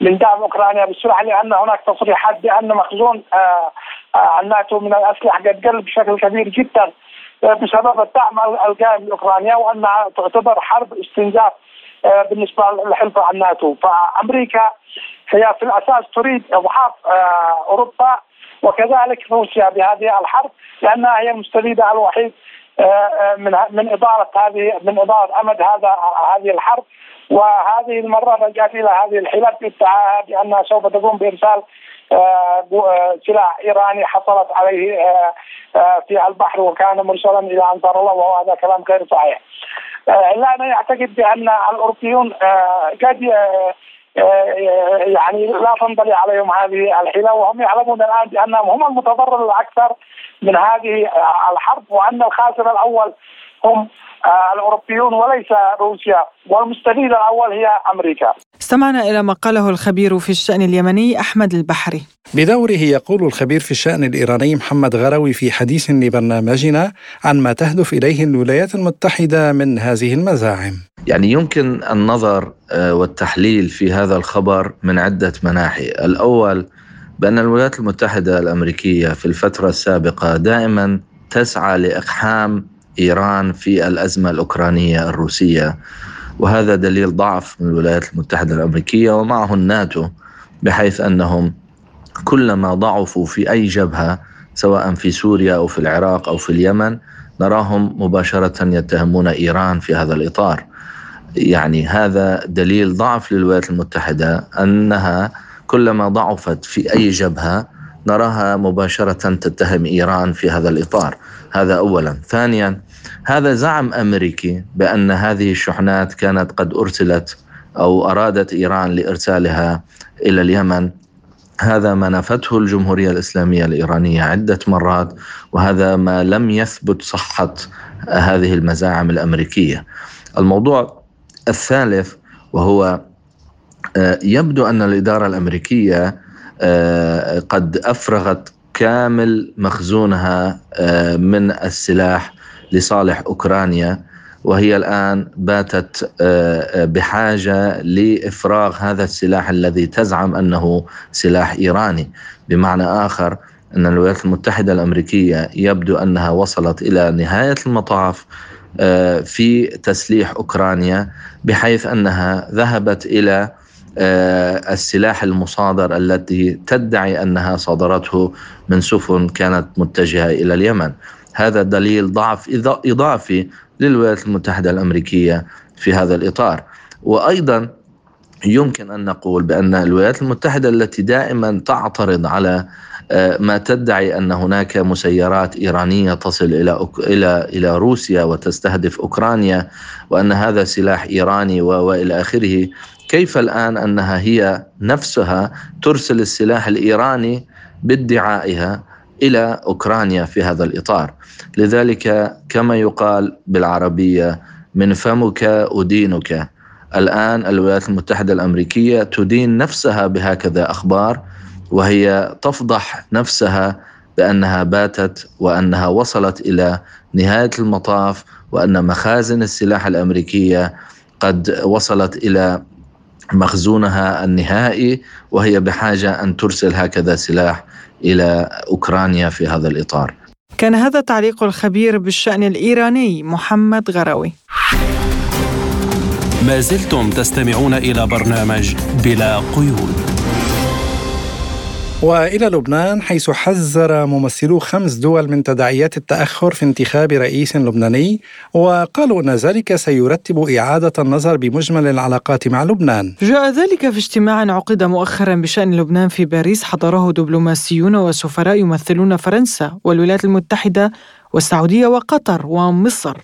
من دعم أوكرانيا بالسلاح لأن هناك تصريحات بأن مخزون الناتو من الأسلحة قد قل بشكل كبير جدا بسبب الدعم القائم لأوكرانيا وأنها تعتبر حرب استنزاف بالنسبة لحلف الناتو. فأمريكا هي في الأساس تريد إضعاف أوروبا وكذلك روسيا بهذه الحرب لأنها هي المستفيدة الوحيد آه، آه، من من إدارة هذه من إدارة أمد هذا هذه الحرب وهذه المرة رجعت إلى هذه بادعاء بانها سوف تقوم بإرسال آه، سلاح إيراني حصلت عليه في البحر وكان مرسلا إلى أنصار الله وهو هذا كلام غير صحيح. الا أنا يعتقد بأن الأوروبيون قد يعني لا تنطلي عليهم هذه الحيلة وهم يعلمون الآن بأنهم هم المتضرر الأكثر من هذه الحرب وأن الخاسر الأول هم الأوروبيون وليس روسيا والمستفيد الأول هي أمريكا. استمعنا إلى ما قاله الخبير في الشأن اليمني أحمد البحري. بدوره يقول الخبير في الشأن الإيراني محمد غروي في حديث لبرنامجنا عن ما تهدف إليه الولايات المتحدة من هذه المزاعم. يعني يمكن النظر آه، والتحليل في هذا الخبر من عدة مناحي. الأول بأن الولايات المتحدة الأمريكية في الفترة السابقة دائما تسعى لإقحام إيران في الأزمة الأوكرانية الروسية. وهذا دليل ضعف من الولايات المتحدة الأمريكية ومعه الناتو بحيث أنهم كلما ضعفوا في أي جبهة سواء في سوريا أو في العراق أو في اليمن نراهم مباشرة يتهمون إيران في هذا الإطار. يعني هذا دليل ضعف للولايات المتحدة أنها كلما ضعفت في أي جبهة نراها مباشرة تتهم إيران في هذا الإطار. هذا أولا. ثانيا هذا زعم أمريكي بأن هذه الشحنات كانت قد أرسلت أو أرادت إيران لإرسالها إلى اليمن. هذا ما نفته الجمهورية الإسلامية الإيرانية عدة مرات وهذا ما لم يثبت صحة هذه المزاعم الأمريكية. الموضوع الثالث وهو آه، يبدو أن الإدارة الأمريكية آه، قد أفرغت كامل مخزونها آه، من السلاح لصالح أوكرانيا وهي الآن باتت بحاجة لإفراغ هذا السلاح الذي تزعم أنه سلاح إيراني بمعنى آخر أن الولايات المتحدة الأمريكية يبدو أنها وصلت إلى نهاية المطاف في تسليح أوكرانيا بحيث أنها ذهبت آه، السلاح المصادر التي تدعي أنها صادرته من سفن كانت متجهة إلى اليمن. هذا دليل ضعف إضافي للولايات المتحدة الأمريكية في هذا الإطار. وأيضا يمكن أن نقول بأن الولايات المتحدة التي دائما تعترض على آه، ما تدعي أن هناك مسيرات إيرانية تصل إلى إلى إلى روسيا وتستهدف أوكرانيا وأن هذا سلاح إيراني وإلى آخره كيف الآن أنها هي نفسها ترسل السلاح الإيراني بادعائها إلى أوكرانيا في هذا الإطار. لذلك كما يقال بالعربية من فمك أدينك الآن الولايات المتحدة الأمريكية تدين نفسها بهكذا أخبار وهي تفضح نفسها بأنها باتت وأنها وصلت إلى نهاية المطاف وأن مخازن السلاح الأمريكية قد وصلت إلى مخزونها النهائي وهي بحاجة أن ترسل هكذا سلاح إلى أوكرانيا في هذا الإطار. كان هذا تعليق الخبير بالشأن الإيراني محمد غروي. ما زلتم تستمعون إلى برنامج بلا قيود. وإلى لبنان حيث حذر ممثلو خمس دول من تداعيات التأخر في انتخاب رئيس لبناني وقالوا إن ذلك سيرتب إعادة النظر بمجمل العلاقات مع لبنان. جاء ذلك في اجتماع عقد مؤخرا بشأن لبنان في باريس حضره دبلوماسيون وسفراء يمثلون فرنسا والولايات المتحدة والسعودية وقطر ومصر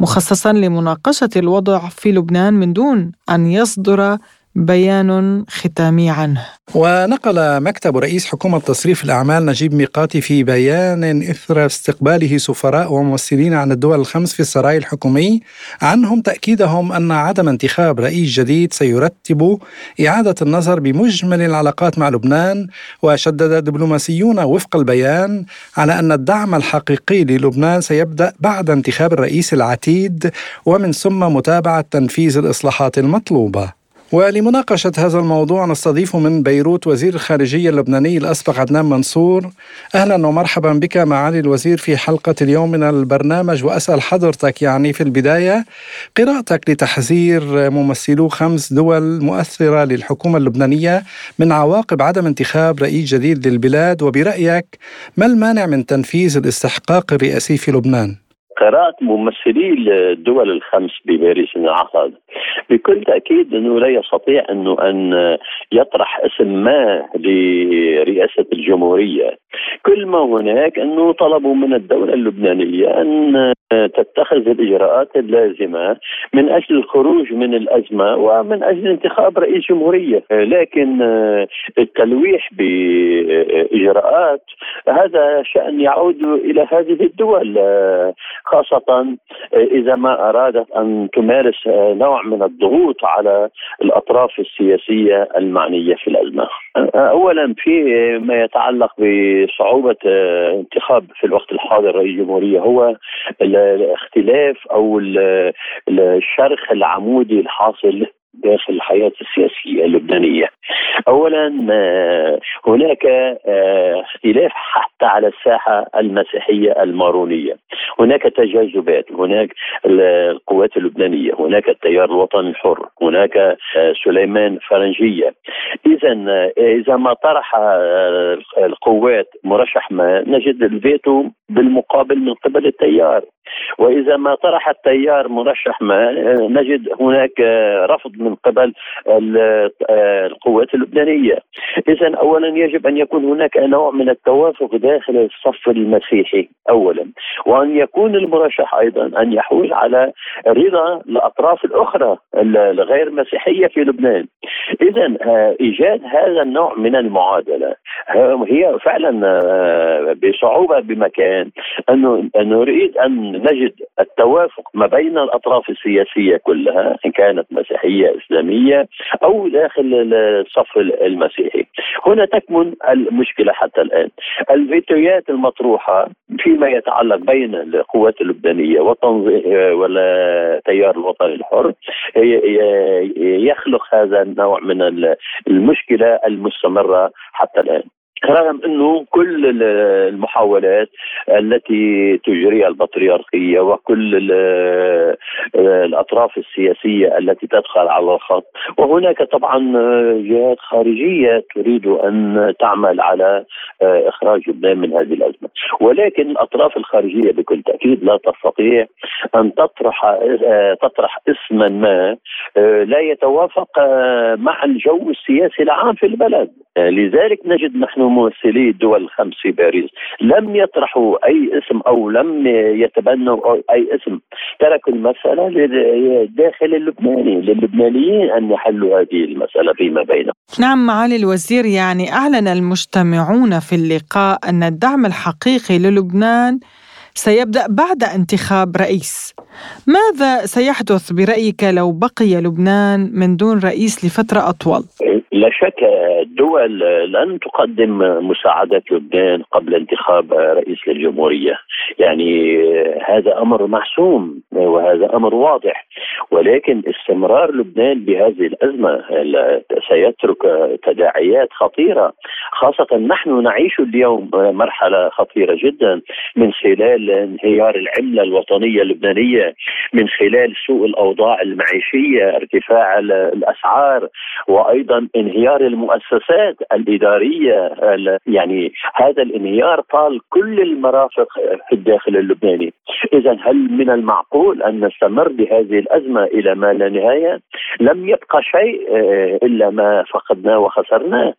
مخصصا لمناقشة الوضع في لبنان من دون أن يصدر بيان ختامي عنه. ونقل مكتب رئيس حكومة تصريف الأعمال نجيب ميقاتي في بيان إثر استقباله سفراء وممثلين عن الدول الخمس في السراي الحكومي عنهم تأكيدهم أن عدم انتخاب رئيس جديد سيرتب إعادة النظر بمجمل العلاقات مع لبنان وشدد دبلوماسيون وفق البيان على أن الدعم الحقيقي للبنان سيبدأ بعد انتخاب الرئيس العتيد ومن ثم متابعة تنفيذ الإصلاحات المطلوبة. ولمناقشة هذا الموضوع نستضيف من بيروت وزير الخارجية اللبناني الأسبق عدنان منصور أهلا ومرحبا بك معالي الوزير في حلقة اليوم من البرنامج وأسأل حضرتك يعني في البداية قراءتك لتحذير ممثلو خمس دول مؤثرة للحكومة اللبنانية من عواقب عدم انتخاب رئيس جديد للبلاد وبرأيك ما المانع من تنفيذ الاستحقاق الرئاسي في لبنان؟ قراءة ممثلي الدول الخمس بباريس انعقد بكل تأكيد أنه لا يستطيع أنه أن يطرح اسم ما لرئاسة الجمهورية. كل ما هناك أنه طلبوا من الدولة اللبنانية أن تتخذ الإجراءات اللازمة من أجل الخروج من الأزمة ومن أجل انتخاب رئيس جمهورية. لكن التلويح بإجراءات هذا شأن يعود إلى هذه الدول. خاصة إذا ما أرادت أن تمارس نوع من الضغوط على الأطراف السياسية المعنية في الأزمة. أولا في ما يتعلق بصعوبة انتخاب في الوقت الحاضر رئيس جمهورية هو الاختلاف أو الشرخ العمودي الحاصل داخل الحياة السياسية اللبنانية. أولا آه، هناك آه، اختلاف حتى على الساحة المسيحية المارونية. هناك تجاذبات هناك القوات اللبنانية هناك التيار الوطني الحر هناك آه، سليمان فرنجية. إذا إذا ما طرح القوات مرشح ما نجد الفيتو بالمقابل من قبل التيار. وإذا ما طرح التيار مرشح ما نجد هناك رفض من قبل القوات اللبنانية. اذا اولا يجب أن يكون هناك نوع من التوافق داخل الصف المسيحي اولا وأن يكون المرشح أيضا أن يحوز على رضا الأطراف الأخرى الغير مسيحية في لبنان. اذا إيجاد هذا النوع من المعادلة هي فعلا بصعوبة بمكان انه نريد أن نجد التوافق ما بين الأطراف السياسية كلها إن كانت مسيحية إسلامية أو داخل الصف المسيحي. هنا تكمن المشكلة حتى الآن. الفيتويات المطروحة فيما يتعلق بين القوات اللبنانية والتيار الوطني الحر يخلق هذا النوع من المشكلة المستمرة حتى الآن. رغم إنه كل المحاولات التي تجريها البطريركية وكل الأطراف السياسية التي تدخل على الخط وهناك طبعا جهات خارجية تريد أن تعمل على إخراج لبنان من هذه الأزمة. ولكن الأطراف الخارجية بكل تأكيد لا تستطيع أن تطرح تطرح اسما ما لا يتوافق مع الجو السياسي العام في البلد. لذلك نجد نحن ممثلي الدول الخمس في باريس لم يطرحوا أي اسم أو لم يتبنوا أي اسم تركوا المسألة للداخل اللبناني للبنانيين أن يحلوا هذه المسألة فيما بينهم. نعم معالي الوزير يعني أعلن المجتمعون في اللقاء أن الدعم الحقيقي للبنان سيبدأ بعد انتخاب رئيس. ماذا سيحدث برأيك لو بقي لبنان من دون رئيس لفترة أطول؟ لا شك الدول لن تقدم مساعدات لبنان قبل انتخاب رئيس للجمهورية. يعني هذا أمر محسوم وهذا أمر واضح. ولكن استمرار لبنان بهذه الأزمة سيترك تداعيات خطيرة. خاصة نحن نعيش اليوم مرحلة خطيرة جدا من خلال انهيار العملة الوطنية اللبنانية من خلال سوء الأوضاع المعيشية ارتفاع الأسعار وأيضا انهيار المؤسسات الإدارية يعني هذا الانهيار طال كل المرافق في الداخل اللبناني. إذا هل من المعقول أن نستمر بهذه الأزمة إلى ما لا نهاية؟ لم يبقى شيء آه، إلا ما فقدناه وخسرناه.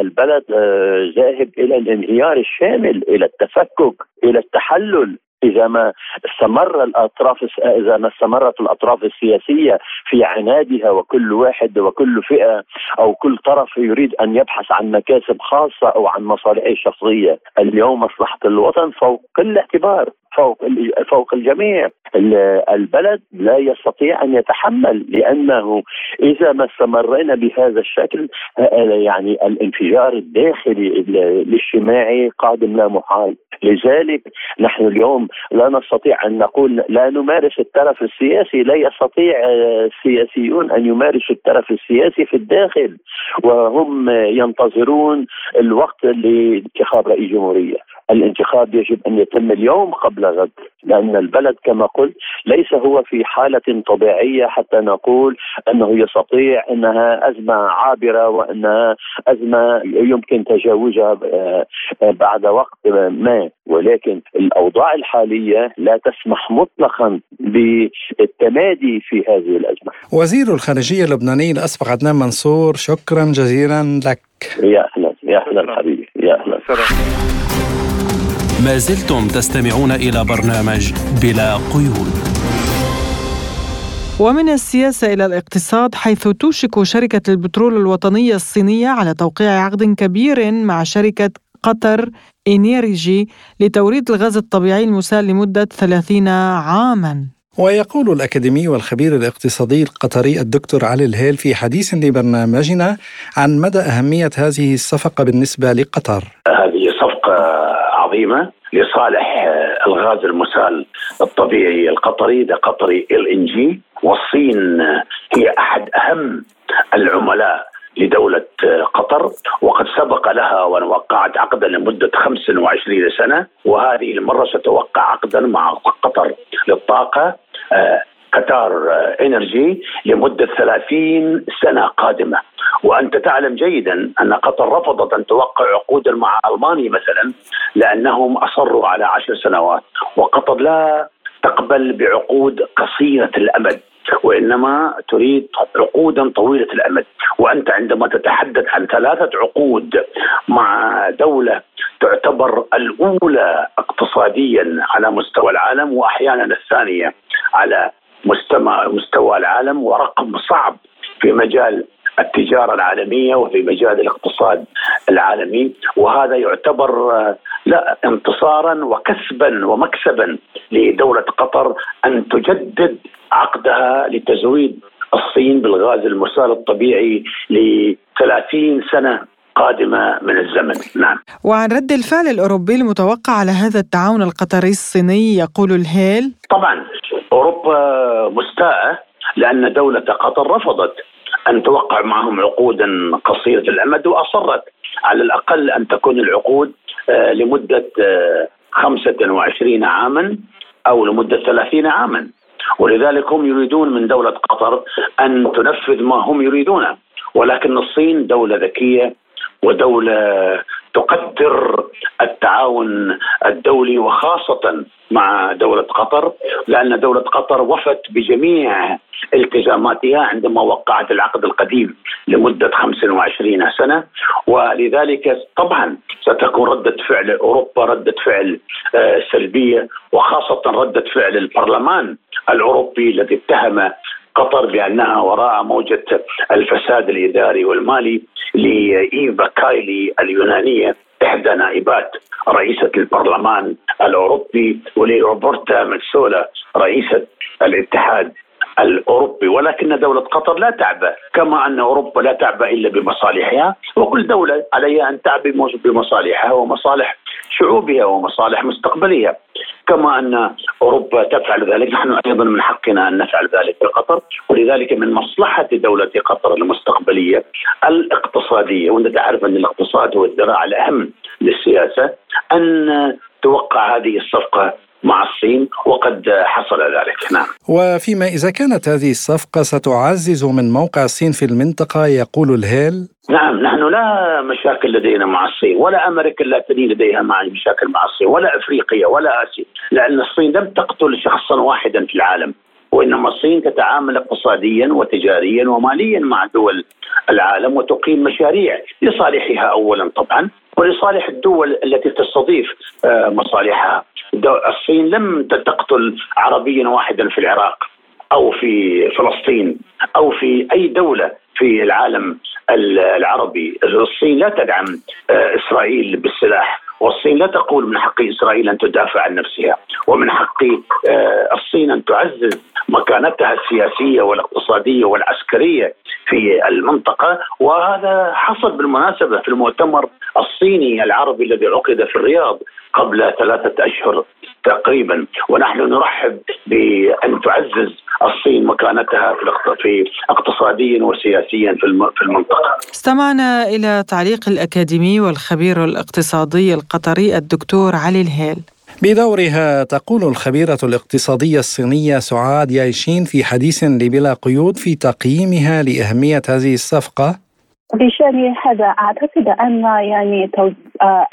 البلد آه، ذاهب إلى الانهيار الشامل إلى التفكك إلى التحلل. إذا ما استمر الأطراف إذا ما استمرت الأطراف السياسية في عنادها وكل واحد وكل فئة أو كل طرف يريد أن يبحث عن مكاسب خاصة أو عن مصالحه الشخصيه، اليوم مصلحة الوطن فوق كل اعتبار فوق فوق الجميع. البلد لا يستطيع أن يتحمل لأنه إذا ما استمرينا بهذا الشكل يعني الانفجار الداخلي الاجتماعي قادم لا محال. لذلك نحن اليوم لا نستطيع أن نقول لا نمارس الترف السياسي لا يستطيع السياسيون أن يمارسوا الترف السياسي في الداخل وهم ينتظرون الوقت لانتخاب رئيس جمهورية. الانتخاب يجب أن يتم اليوم قبل غد لأن البلد كما قلت ليس هو في حالة طبيعية حتى نقول أنه يستطيع أنها أزمة عابرة وأنها أزمة يمكن تجاوزها آه، بعد وقت ما. ولكن الأوضاع الحالية لا تسمح مطلقا بالتمادي في هذه الأزمة. وزير الخارجية اللبناني الأسبق عدنان منصور شكرا جزيلا لك. يا أهلا يا أهلا حبيبي يا أهلا. ما زلتم تستمعون إلى برنامج بلا قيود ومن السياسة إلى الاقتصاد حيث توشك شركة البترول الوطنية الصينية على توقيع عقد كبير مع شركة قطر إنيرجي لتوريد الغاز الطبيعي المسال لمدة 30 عاماً. ويقول الأكاديمي والخبير الاقتصادي القطري الدكتور علي الهيل في حديث لبرنامجنا عن مدى أهمية هذه الصفقة بالنسبة لقطر. هذه صفقة عظيمة لصالح الغاز المسال الطبيعي القطري ده قطري ال إن جي. والصين هي أحد أهم العملاء لدولة قطر وقد سبق لها وأن وقعت عقدا لمدة 25 سنة وهذه المرة ستوقع عقدا مع قطر للطاقة آه، قطار إنرجي لمدة 30 سنة قادمة. وأنت تعلم جيدا أن قطر رفضت أن توقع عقودا مع ألمانيا مثلا لأنهم أصروا على عشر سنوات وقطر لا تقبل بعقود قصيرة الأمد. وإنما تريد عقودا طويلة الأمد. وأنت عندما تتحدث عن ثلاثة عقود مع دولة تعتبر الأولى اقتصاديا على مستوى العالم واحيانا الثانية على مستوى مستوى العالم ورقم صعب في مجال التجارة العالمية وفي مجال الاقتصاد العالمي وهذا يعتبر لا انتصارا وكسبا ومكسبا لدولة قطر أن تجدد عقدها لتزويد الصين بالغاز المسال الطبيعي ل 30 سنة قادمة من الزمن. نعم. وعن رد الفعل الأوروبي المتوقع على هذا التعاون القطري الصيني يقول الهيل طبعا أوروبا مستاءة لأن دولة قطر رفضت أن توقع معهم عقودا قصيرة الأمد وأصرت على الأقل أن تكون العقود آه، لمدة 25 آه، عاما أو لمدة 30 عاما. ولذلك هم يريدون من دولة قطر أن تنفذ ما هم يريدونه ولكن الصين دولة ذكية ودولة تقدر التعاون الدولي وخاصة مع دولة قطر لأن دولة قطر وفت بجميع التزاماتها عندما وقعت العقد القديم لمدة 25 سنة. ولذلك طبعا ستكون ردة فعل أوروبا ردة فعل آه، سلبية وخاصة ردة فعل البرلمان الأوروبي الذي اتهم قطر بأنها وراء موجة الفساد الإداري والمالي لإيفا كايلي اليونانية إحدى نائبات رئيسة البرلمان الأوروبي ولروبرتا متسولا رئيسة الاتحاد الأوروبي. ولكن دولة قطر لا تعبأ كما أن أوروبا لا تعبأ إلا بمصالحها وكل دولة عليها أن تعبئ بمصالحها ومصالح شعوبها ومصالح مستقبلها. كما أن أوروبا تفعل ذلك نحن أيضا من حقنا أن نفعل ذلك في قطر ولذلك من مصلحة دولة قطر المستقبلية الاقتصادية وأنت تعرف أن الاقتصاد هو الذراع الأهم للسياسة أن توقع هذه الصفقة مع الصين وقد حصل ذلك. نعم. وفيما إذا كانت هذه الصفقة ستعزز من موقع الصين في المنطقة يقول الهيل. نعم نحن لا مشاكل لدينا مع الصين ولا أمريكا اللاتينية لديها مع مشاكل مع الصين ولا أفريقيا ولا آسيا لأن الصين لم تقتل شخصا واحدا في العالم وإنما الصين تتعامل اقتصاديا وتجاريا وماليا مع دول العالم وتقيم مشاريع لصالحها اولا طبعا. ولصالح الدول التي تستضيف آه، مصالحها. الصين لم تقتل عربيا واحدا في العراق أو في فلسطين أو في أي دولة في العالم العربي. الصين لا تدعم آه، إسرائيل بالسلاح والصين لا تقول من حق إسرائيل أن تدافع عن نفسها ومن حق آه، الصين أن تعزز مكانتها السياسية والاقتصادية والعسكرية في المنطقة وهذا حصل بالمناسبة في المؤتمر الصيني العربي الذي عقد في الرياض قبل ثلاثة أشهر تقريبا ونحن نرحب بأن تعزز الصين مكانتها في اقتصاديا وسياسيا في المنطقة. استمعنا إلى تعليق الأكاديمي والخبير الاقتصادي القطري الدكتور علي الهيل. بدورها تقول الخبيرة الاقتصادية الصينية سعاد يايشين في حديث لبلا قيود في تقييمها لأهمية هذه الصفقة. بشأن هذا أعتقد أن يعني آه،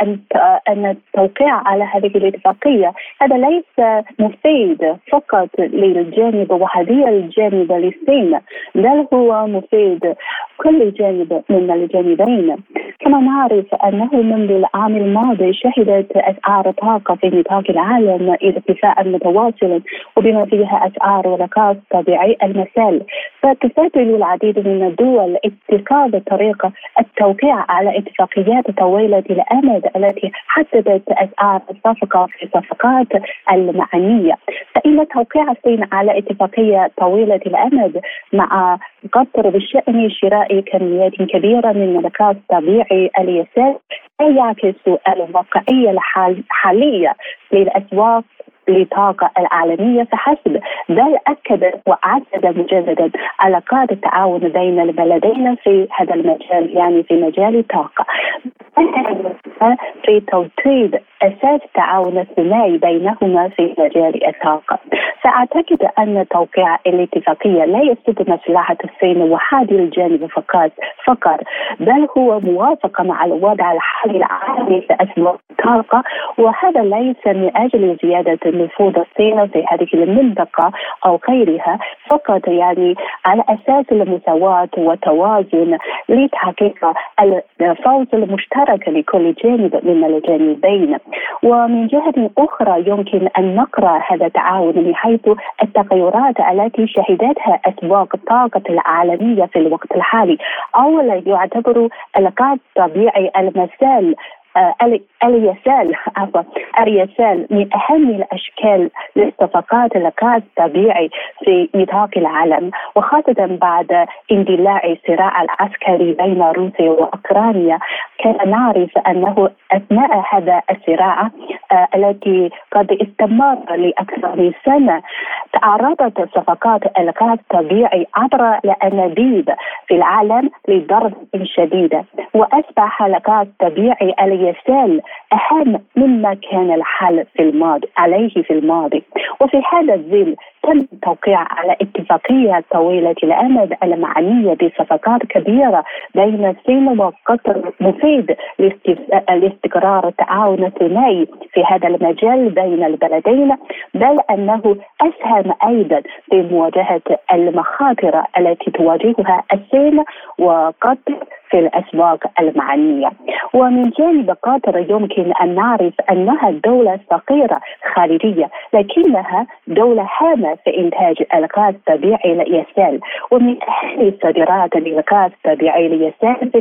أن التوقيع على هذه الاتفاقية هذا ليس مفيد فقط للجانب وهذه الجانب للصين بل هو مفيد كل جانب من الجانبين. كما نعرف أنه منذ العام الماضي شهدت أسعار الطاقة في نطاق العالم ارتفاعا متواصلا وبما فيها أسعار ولكاس طبيعي المثال فتفضل العديد من الدول اتخاذ طريقة التوقيع على اتفاقيات طويلة الأمد التي حددت أسعار الصفقة في الصفقات المعنية. فإن توقيع الصين على اتفاقية طويلة الأمد مع قطر بشأن شراء كميات كبيرة من الغاز الطبيعي اليسار لا يعكس الواقعية الحالية للأسواق للطاقة العالمية فحسب بل أكد وعدد مجددا علاقات التعاون بين البلدين في هذا المجال يعني في مجال الطاقة. في توطيد أساس التعاون الثنائي بينهما في مجال الطاقة. فأعتقد أن توقيع الاتفاقية لا يسد مصلحة الصين وحادي الجانب فقط فقط بل هو موافقة مع الوضع الحالي العالمي في أسواق الطاقة وهذا ليس من أجل زيادة نفوذ الصين في هذه المنطقة أو غيرها فقط يعني على أساس المساواة والتوازن لتحقيق الفوز المشترك لكل جانب من الجانبين. ومن جهة أخرى يمكن أن نقرأ هذا التعاون من حيث التغيرات التي شهدتها أسواق الطاقة العالمية في الوقت الحالي. أولا يعتبر الغاز الطبيعي المثال اليسال عفوا اليسال من أهم الأشكال لصفقات الغاز الطبيعي في نطاق العالم وخاصة بعد اندلاع الصراع العسكري بين روسيا وأوكرانيا كان نعرف أنه أثناء هذا الصراع آه، التي قد استمر لأكثر من سنة تعرضت صفقات الغاز الطبيعي عبر الأنابيب في العالم لضرب شديد وأصبح الغاز الطبيعي أهم مما كان الحال في الماضي عليه في الماضي. وفي هذا الظل تم التوقيع على اتفاقية طويلة الأمد المعنية بصفقات كبيرة بين الصين وقطر مفيد لاستقرار التعاون الثنائي في هذا المجال بين البلدين بل أنه أسهم أيضا في مواجهة المخاطر التي تواجهها الصين وقطر في الأسواق المعنية. ومن جانب قطر يمكن أن نعرف أنها دولة صغيرة خارجية لكنها دولة هامة في إنتاج الغاز الطبيعي ليسال ومن أهم الصادرات للغاز الطبيعي ليسال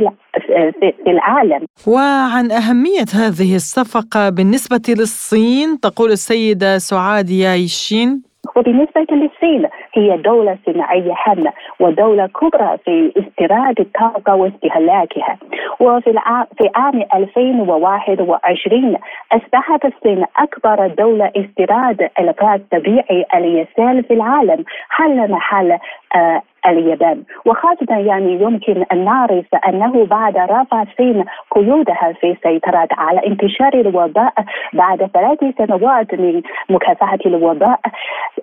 في العالم. وعن أهمية هذه الصفقة بالنسبة للصين تقول السيدة سعاد يايشين وبالنسبة للصين هي دولة صناعية هامة ودولة كبرى في استيراد الطاقة واستهلاكها. وفي في عام 2021 أصبحت الصين أكبر دولة استيراد الغاز الطبيعي اليسال في العالم حل محل آه اليابان. وخاصة يعني يمكن أن نعرف أنه بعد رفع الصين قيودها في السيطرة على انتشار الوباء بعد ثلاث سنوات من مكافحة الوباء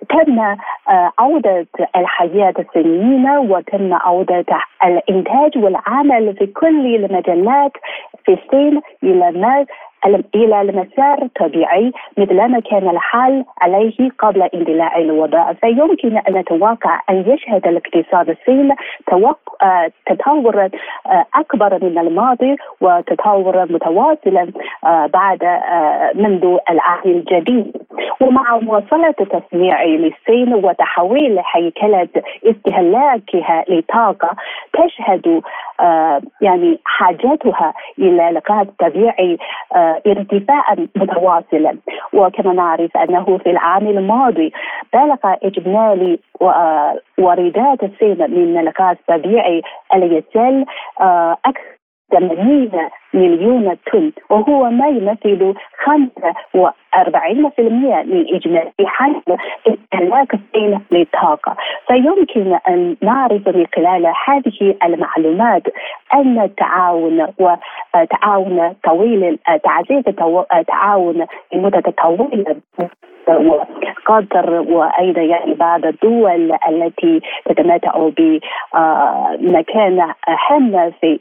تم آه، عودة الحياة الصينيين وتم عودة الإنتاج والعمل في كل المجالات في الصين إلى ما إلى المسار الطبيعي مثلما كان الحال عليه قبل اندلاع الوباء. فيمكن أن نتوقع أن يشهد الاقتصاد الصيني آه، تطور آه، أكبر من الماضي وتطور متواصلا آه، بعد منذ العهد الجديد. ومع مواصلة التصنيع للصين وتحويل هيكلة استهلاكها لطاقة تشهد يعني حاجتها إلى الغاز الطبيعي ارتفاعا متواصلا. وكما نعرف أنه في العام الماضي بلغ إجمالي واردات الصين من الغاز الطبيعي اليسال آه، أكثر 80 مليون طن وهو ما يمثل 45% من إجمالي حجم استهلاك الصين للطاقة. فيمكن أن نعرف من خلال هذه المعلومات أن التعاون وتعاون طويل تعزيز التعاون لمدة طويلة. وقطر وأيضا يعني بعض الدول التي تتمتع بمكانه هامه في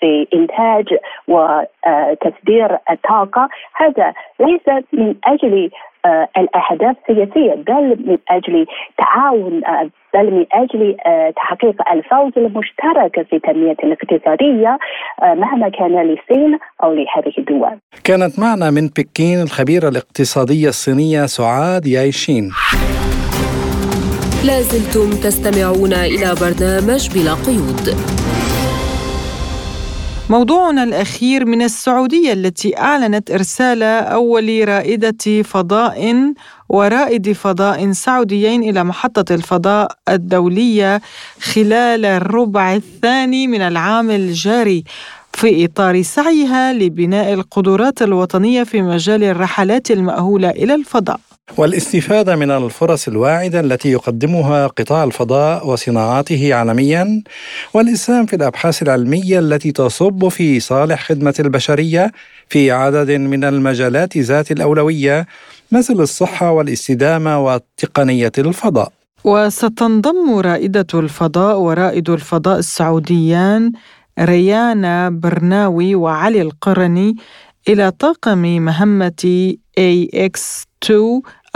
في إنتاج وتصدير الطاقة. هذا ليس من أجل آه، الأهداف السياسية بل من أجل تعاون آه، بل من أجل آه، تحقيق الفوز المشترك في التنمية الاقتصادية مهما كان للصين أو لهذه الدول. كانت معنا من بكين الخبيرة الاقتصادية الصينية سعاد يايشين. لازلتم تستمعون إلى برنامج بلا قيود. موضوعنا الأخير من السعودية التي أعلنت إرسال أول رائدة فضاء ورائد فضاء سعوديين إلى محطة الفضاء الدولية خلال الربع الثاني من العام الجاري في إطار سعيها لبناء القدرات الوطنية في مجال الرحلات المأهولة إلى الفضاء. والاستفادة من الفرص الواعدة التي يقدمها قطاع الفضاء وصناعاته عالميا والإسهام في الأبحاث العلمية التي تصب في صالح خدمة البشرية في عدد من المجالات ذات الأولوية مثل الصحة والاستدامة وتقنية الفضاء. وستنضم رائدة الفضاء ورائد الفضاء السعوديان ريانا برناوي وعلي القرني إلى طاقم مهمة AX2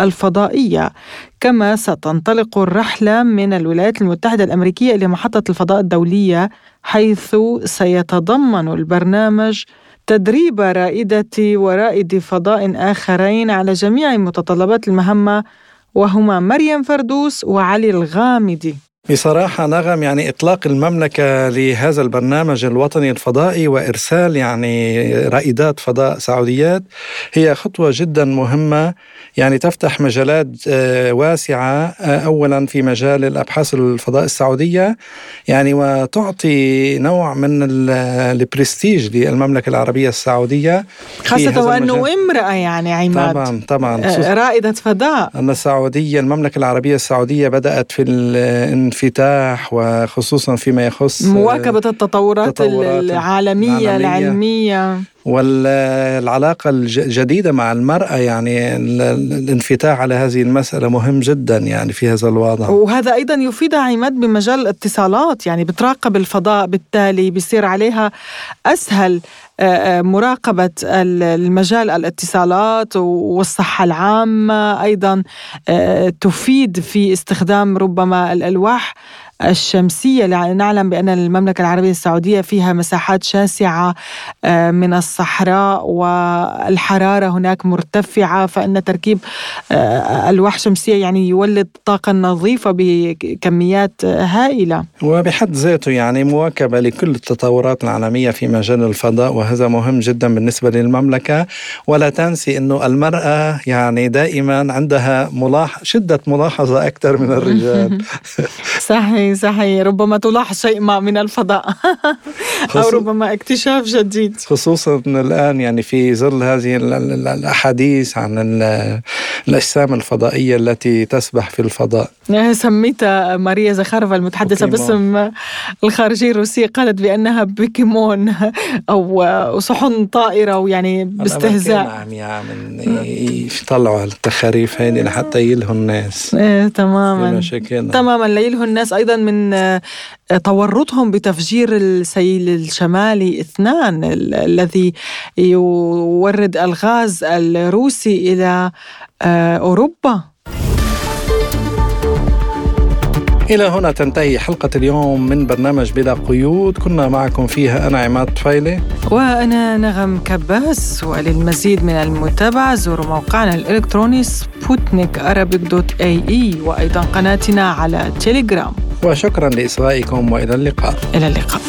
الفضائية. كما ستنطلق الرحلة من الولايات المتحدة الأمريكية إلى محطة الفضاء الدولية حيث سيتضمن البرنامج تدريب رائدة ورائد فضاء آخرين على جميع متطلبات المهمة وهما مريم فردوس وعلي الغامدي. بصراحة نغم يعني إطلاق المملكة لهذا البرنامج الوطني الفضائي وإرسال يعني رائدات فضاء سعوديات هي خطوة جدا مهمة. يعني تفتح مجالات آه، واسعة آه، أولا في مجال الأبحاث الفضاء السعودية. يعني وتعطي نوع من البرستيج للمملكة العربية السعودية. خاصة وأنه امرأة يعني عماد. طبعا طبعا آه، رائدة فضاء. أن السعودية المملكة العربية السعودية بدأت في الانفتاح وخصوصا فيما يخص مواكبة التطورات, العالمية. العلمية. والعلاقة الجديدة مع المرأة يعني الانفتاح على هذه المسألة مهم جدا يعني في هذا الوضع. وهذا أيضا يفيد عماد بمجال الاتصالات يعني بتراقب الفضاء بالتالي بيصير عليها أسهل مراقبة المجال الاتصالات والصحة العامة أيضا تفيد في استخدام ربما الألواح الشمسية. نعلم بأن المملكة العربية السعودية فيها مساحات شاسعة آه، من الصحراء والحرارة هناك مرتفعة فإن تركيب آه، ألواح شمسية يعني يولد طاقة نظيفة بكميات هائلة. وبحد ذاته يعني مواكبة لكل التطورات العالمية في مجال الفضاء وهذا مهم جدا بالنسبة للمملكة. ولا تنسي أنه المرأة يعني دائما عندها ملاح شدة ملاحظة أكثر من الرجال. <laughs> <laughs> صحيح. صحيح صحيح ربما تلاحظ شيء ما من الفضاء. <laughs> أو ربما اكتشاف جديد. خصوصا الآن يعني في ظل هذه الأحاديث عن الأجسام الفضائية التي تسبح في الفضاء. سميتها ماريا زخارفا المتحدثة باسم الخارجية الروسية قالت بأنها بوكيمون <laughs> أو صحن طائرة ويعني باستهزاء. عم يعمل يطلعوا التخاريف هذه لحتى يلهوا الناس. إيه تماما. تماما ليلهوا الناس. أيضا من تورطهم بتفجير السيل الشمالي اثنان الذي يورد الغاز الروسي إلى آه، أوروبا. إلى هنا تنتهي حلقة اليوم من برنامج بلا قيود. كنا معكم فيها أنا عماد طفيلي. وأنا نغم كباس وللمزيد من المتابعة زوروا موقعنا الإلكتروني سبوتنيك دوت إي إي وأيضا قناتنا على تيليجرام. وشكرا لإصغائكم وإلى اللقاء. إلى اللقاء.